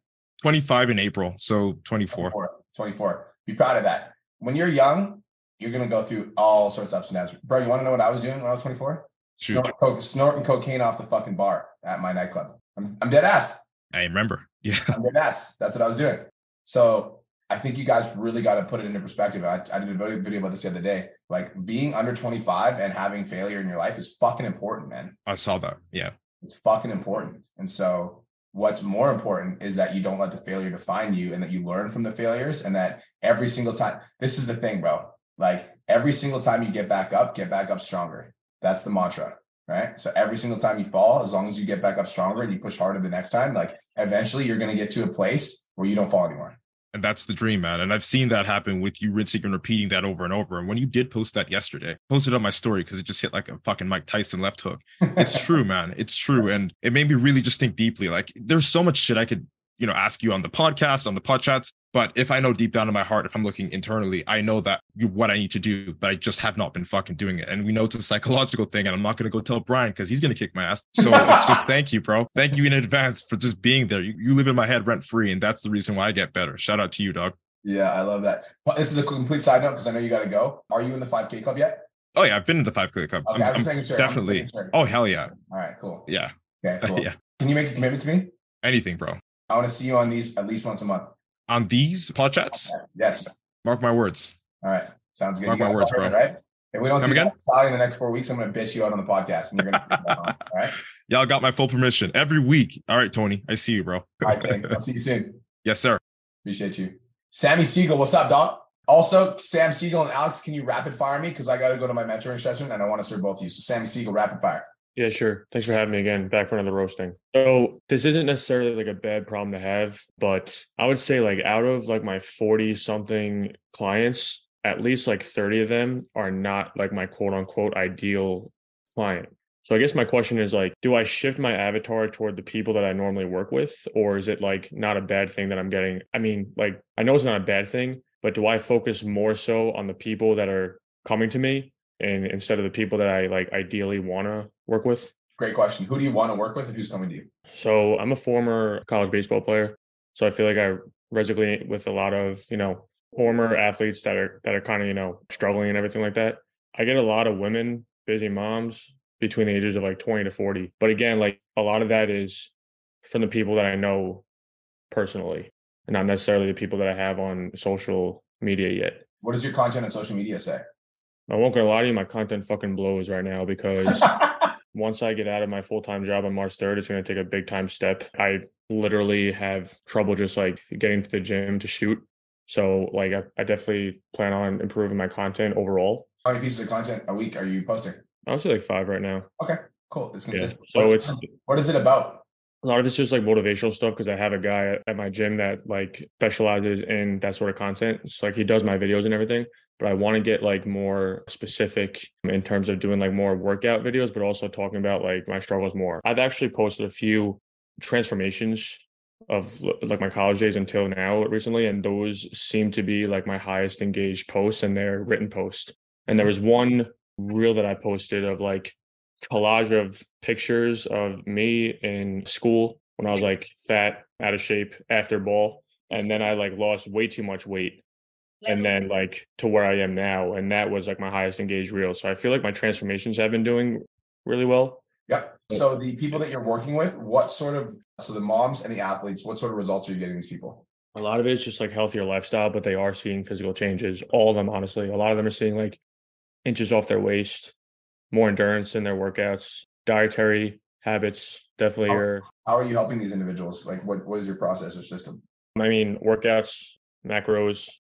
25 in April. So 24. 24. 24. Be proud of that. When you're young, you're gonna go through all sorts of ups and downs. Bro, you want to know what I was doing when I was 24? Snorting, snorting cocaine off the fucking bar at my nightclub. I'm, I'm dead ass. I remember. Yeah. I'm dead ass. That's what I was doing. So I think you guys really got to put it into perspective. I, I did a video video about this the other day. Like being under 25 and having failure in your life is fucking important, man. I saw that. Yeah. It's fucking important. And so what's more important is that you don't let the failure define you and that you learn from the failures and that every single time this is the thing, bro. Like every single time you get back up, get back up stronger. That's the mantra right? So every single time you fall, as long as you get back up stronger and you push harder the next time, like eventually you're going to get to a place where you don't fall anymore. And that's the dream, man. And I've seen that happen with you rinsing and repeating that over and over. And when you did post that yesterday, posted on my story because it just hit like a fucking Mike Tyson left hook. It's true, man. It's true. And it made me really just think deeply. Like there's so much shit I could, you know, ask you on the podcast, on the pod chats. But if I know deep down in my heart, if I'm looking internally, I know that you, what I need to do, but I just have not been fucking doing it. And we know it's a psychological thing, and I'm not going to go tell Brian because he's going to kick my ass. So it's just thank you, bro. Thank you in advance for just being there. You, you live in my head rent free, and that's the reason why I get better. Shout out to you, dog. Yeah, I love that. This is a complete side note because I know you got to go. Are you in the 5K club yet? Oh yeah, I've been in the 5K club. Okay, I'm, I'm, I'm sure. definitely. Sure. Oh hell yeah. All right, cool. Yeah. Okay, cool. yeah. Can you make a commitment to me? Anything, bro. I want to see you on these at least once a month. On these pod chats? Yes. Mark my words. All right. Sounds good. Mark my words, bro. it, Right? If we don't Come see again? that in the next four weeks, I'm going to bitch you out on the podcast, and you're going to. all right. Y'all got my full permission every week. All right, Tony. I see you, bro. All right. Thank. I'll see you soon. yes, sir. Appreciate you. Sammy Siegel, what's up, dog? Also, Sam Siegel and Alex, can you rapid fire me? Because I got to go to my mentoring session and I want to serve both of you. So, Sammy Siegel, rapid fire. Yeah, sure. Thanks for having me again. Back for another roasting. So this isn't necessarily like a bad problem to have, but I would say like out of like my 40 something clients, at least like 30 of them are not like my quote unquote ideal client. So I guess my question is like, do I shift my avatar toward the people that I normally work with? Or is it like not a bad thing that I'm getting? I mean, like I know it's not a bad thing, but do I focus more so on the people that are coming to me and instead of the people that I like ideally want to work with? Great question. Who do you want to work with and who's coming to you? So I'm a former college baseball player. So I feel like I resonate with a lot of, you know, former athletes that are that are kind of, you know, struggling and everything like that. I get a lot of women, busy moms between the ages of like 20 to 40. But again, like a lot of that is from the people that I know personally and not necessarily the people that I have on social media yet. What does your content on social media say? I won't gonna lie to you, my content fucking blows right now because once I get out of my full time job on March 3rd, it's going to take a big time step. I literally have trouble just like getting to the gym to shoot. So, like, I, I definitely plan on improving my content overall. How many pieces of content a week are you posting? I would say like five right now. Okay, cool. It's Yeah. consistent. So What- it's what is it about? a lot of it's just like motivational stuff because I have a guy at my gym that like specializes in that sort of content. So like he does my videos and everything, but I want to get like more specific in terms of doing like more workout videos, but also talking about like my struggles more. I've actually posted a few transformations of like my college days until now recently, and those seem to be like my highest engaged posts and their written posts. And there was one reel that I posted of like collage of pictures of me in school when I was like fat, out of shape after ball. And then I like lost way too much weight. And then like to where I am now. And that was like my highest engaged reel. So I feel like my transformations have been doing really well. Yep. So the people that you're working with, what sort of so the moms and the athletes, what sort of results are you getting these people? A lot of it is just like healthier lifestyle, but they are seeing physical changes. All of them, honestly. A lot of them are seeing like inches off their waist, more endurance in their workouts, dietary habits definitely How- are How are you helping these individuals? Like what what is your process or system? I mean, workouts, macros,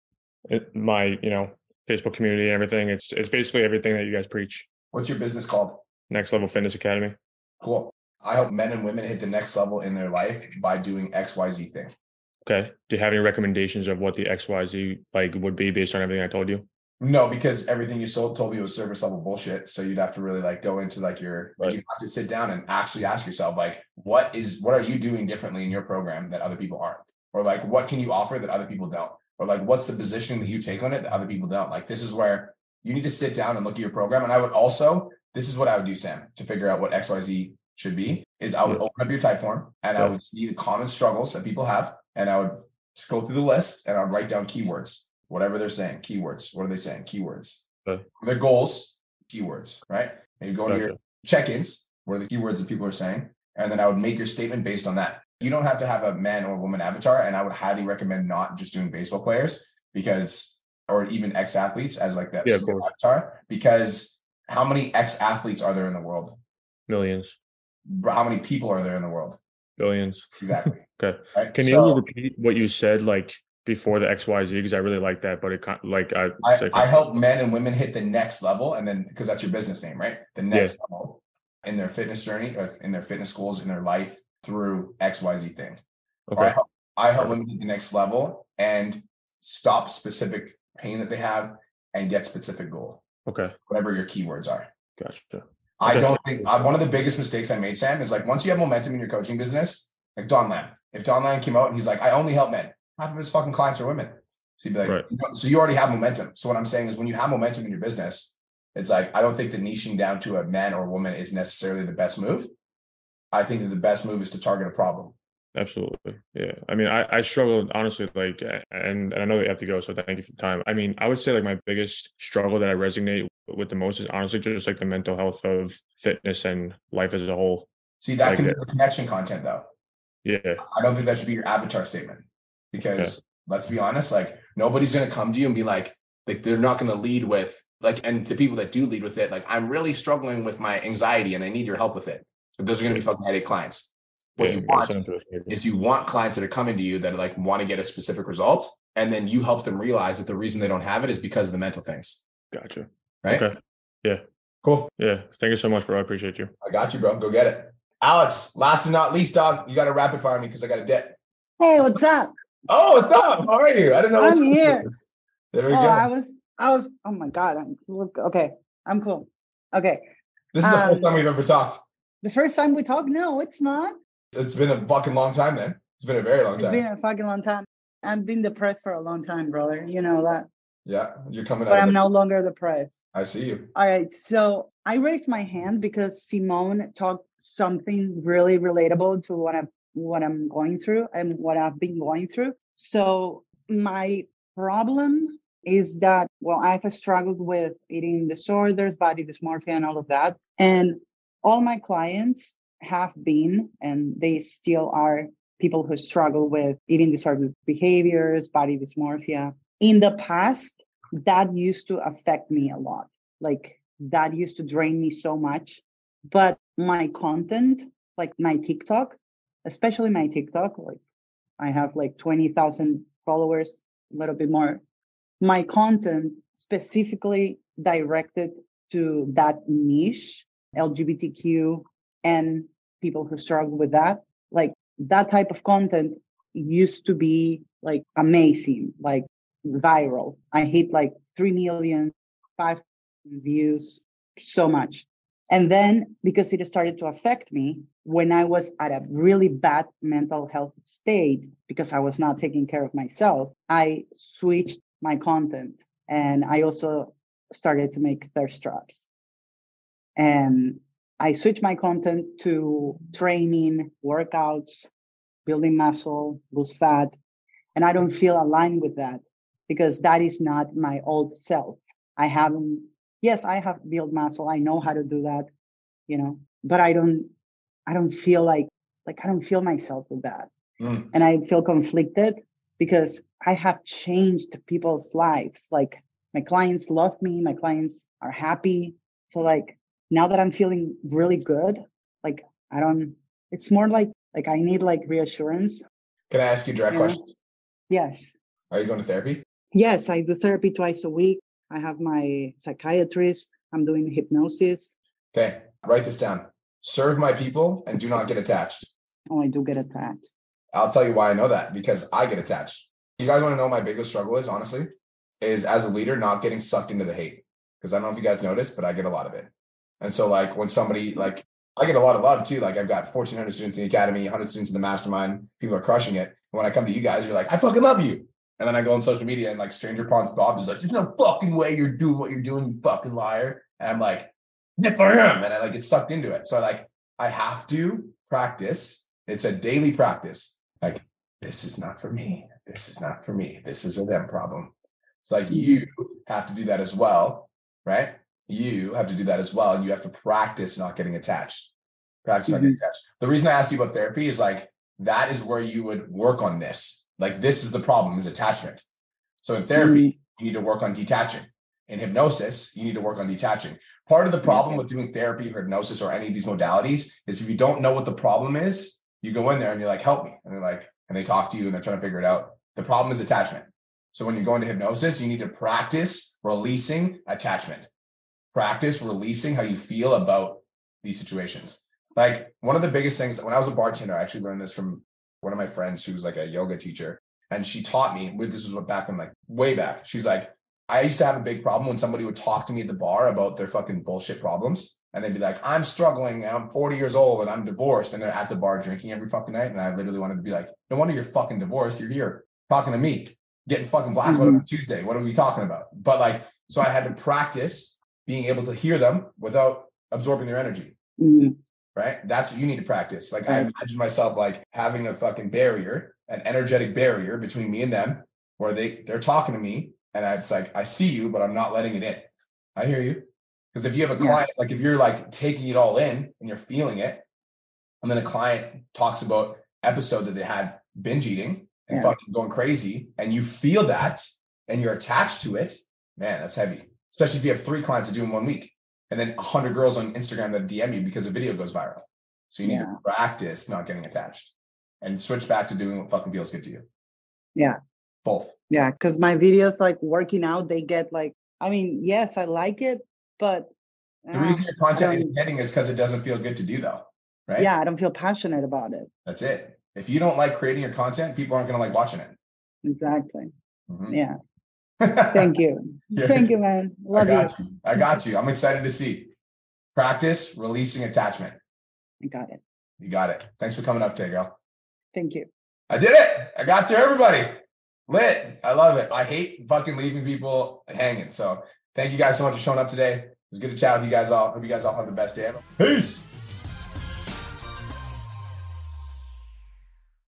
it, my you know Facebook community, and everything. It's it's basically everything that you guys preach. What's your business called? Next Level Fitness Academy. Cool. I help men and women hit the next level in their life by doing XYZ thing. Okay. Do you have any recommendations of what the XYZ like would be based on everything I told you? No, because everything you sold told me was service level bullshit. So you'd have to really like go into like your like Right. you have to sit down and actually ask yourself like what is what are you doing differently in your program that other people aren't? Or like what can you offer that other people don't? Or like what's the position that you take on it that other people don't? Like this is where you need to sit down and look at your program. And I would also, this is what I would do, Sam, to figure out what XYZ should be, is I would Yeah. open up your Typeform and I would see the common struggles that people have. And I would go through the list and I'd write down keywords, whatever they're saying, keywords. What are they saying? Keywords. Okay. Their goals, keywords, right? And you go into your check-ins. What are the keywords that people are saying? And then I would make your statement based on that. You don't have to have a man or woman avatar. And I would highly recommend not just doing baseball players because, or even ex athletes as like that Yeah, avatar, because how many ex athletes are there in the world? Millions, How many people are there in the world? billions. Exactly. Okay. Right? Can So- you repeat what you said like before the XYZ? Because I really like that, but it like I I, like- I help men and women hit the next level and then because that's your business name, right? The next level in their fitness journey or in their fitness goals in their life through XYZ thing. Or I help I help women hit the next level and stop specific pain that they have and get specific goal, Okay. whatever your keywords are. Gotcha. I don't think uh, one of the biggest mistakes I made, Sam, is like once you have momentum in your coaching business, like Don Lamb. If Don Lamb came out and he's like, I only help men, half of his fucking clients are women. So you'd be like, Right. you know, so you already have momentum. So what I'm saying is when you have momentum in your business, it's like I don't think the niching down to a man or a woman is necessarily the best move. I think that the best move is to target a problem. Absolutely. Yeah. I mean, I, I struggled honestly, like, and, and I know that you have to go, so thank you for the time. I mean, I would say like my biggest struggle that I resonate with the most is honestly just like the mental health of fitness and life as a whole. See, that Like can be uh the connection content though. Yeah. I don't think that should be your avatar statement because let's be honest, like nobody's gonna come to you and be like, like they're not gonna lead with like, and the people that do lead with it, like I'm really struggling with my anxiety and I need your help with it. But those are gonna be fucking headache clients. What yeah, you want send them to us, maybe. is you want clients that are coming to you that like want to get a specific result, and then you help them realize that the reason they don't have it is because of the mental things. Gotcha. Right? Okay. Yeah. Cool. Yeah. Thank you so much, bro. I appreciate you. I got you, bro. Go get it. Alex, last and not least, dog, you got to rapid fire me because I got a debt. Hey, what's up? Oh, what's up? How are you? I didn't know. I'm what this here. was. There we Oh, go. I was, I was. Oh my god, I'm. Okay, I'm cool. Okay, This is the first um, time we've ever talked. The first time we talked, no, it's not. It's been a fucking long time then. It's been a very long It's time. been a fucking long time. I've been depressed for a long time, brother. You know that, yeah, you're coming but out. I'm Of it. no longer depressed. I see you. All right, so I raised my hand because Simone talked something really relatable to what I'm what I'm going through and what I've been going through. So my problem is that well, I've struggled with eating disorders, body dysmorphia, and all of that. And all my clients have been, and they still are people who struggle with eating disordered behaviors, body dysmorphia. In the past, that used to affect me a lot. Like that used to drain me so much. But my content like my tiktok especially my tiktok like i have like 20000 followers a little bit more. My content specifically directed to that niche lgbtq and people who struggle with that like that type of content used to be like amazing like viral i hit like 3 million 5 views so much. And then because it started to affect me when I was at a really bad mental health state, because I was not taking care of myself, I switched my content and I also started to make thirst traps. And I switch my content to training, workouts, building muscle, lose fat. And I don't feel aligned with that because that is not my old self. I haven't yes i have built muscle i know how to do that you know but i don't i don't feel like like i don't feel myself with that Mm. and i feel conflicted because i have changed people's lives like my clients love me my clients are happy so like now that i'm feeling really good like i don't it's more like like i need like reassurance Can I ask you direct questions? yes Are you going to therapy? yes i do therapy twice a week i have my psychiatrist i'm doing hypnosis Okay, write this down. Serve my people and do not get attached. oh i do get attacked I'll tell you why I know that because I get attached. You guys want to know my biggest struggle is, honestly, is as a leader not getting sucked into the hate. Because I don't know if you guys noticed, but I get a lot of it. And so, like, when somebody, like, I get a lot of love too. Like, I've got 1,400 students in the academy, 100 students in the mastermind. People are crushing it. And when I come to you guys, you're like, I fucking love you. And then I go on social media and, like, Stranger Ponds Bob is like, there's no fucking way you're doing what you're doing, you fucking liar. And I'm like, yes, I am. And I like get sucked into it. So, like, I have to practice. It's a daily practice. Like, this is not for me. This is not for me. This is a them problem. It's like you have to do that as well, right? You have to do that as well. And you have to practice not getting attached. Practice not getting mm-hmm. attached. The reason I asked you about therapy is like that is where you would work on this. Like this is the problem is attachment. So in therapy, mm-hmm. you need to work on detaching. In hypnosis, you need to work on detaching. Part of the problem with doing therapy or hypnosis or any of these modalities is if you don't know what the problem is, you go in there and you're like, help me. And they're like, and they talk to you and they're trying to figure it out. The problem is attachment. So when you go into hypnosis, you need to practice releasing attachment. Practice releasing how you feel about these situations. Like one of the biggest things when I was a bartender, I actually learned this from one of my friends who was like a yoga teacher. And she taught me, this was back when like way back. She's like, I used to have a big problem when somebody would talk to me at the bar about their fucking bullshit problems. And they'd be like, I'm struggling. and I'm 40 years old and I'm divorced. And they're at the bar drinking every fucking night. And I literally wanted to be like, no wonder you're fucking divorced. You're here talking to me, getting fucking blackout mm-hmm. on Tuesday. What are we talking about? But like, so I had to practice being able to hear them without absorbing their energy. Mm-hmm. Right. That's what you need to practice. Like, I imagine myself like having a fucking barrier, an energetic barrier between me and them, where they they're talking to me, and I, it's like I see you, but I'm not letting it in. I hear you. Because if you have a client, yeah. like if you're like taking it all in and you're feeling it, and then a client talks about episode that they had binge eating and yeah. fucking going crazy, and you feel that and you're attached to it, man, that's heavy. Especially if you have three clients to do in one week and then 100 girls on Instagram that DM you because a video goes viral. So you need yeah. to practice not getting attached and switch back to doing what fucking feels good to you. Yeah. Both. Yeah. Cause my videos like working out, they get like, I mean, yes, I like it, but the uh, reason your content is getting is because it doesn't feel good to do though. Right. Yeah. I don't feel passionate about it. That's it. If you don't like creating your content, people aren't going to like watching it. Exactly. Mm-hmm. Yeah. Thank you. Thank you, man. Love I got you. you. I got you. I'm excited to see. Practice releasing attachment. I got it. You got it. Thanks for coming up today, girl. Thank you. I did it. I got through everybody. Lit. I love it. I hate fucking leaving people hanging. So thank you guys so much for showing up today. It was good to chat with you guys all. Hope you guys all have the best day ever. Peace.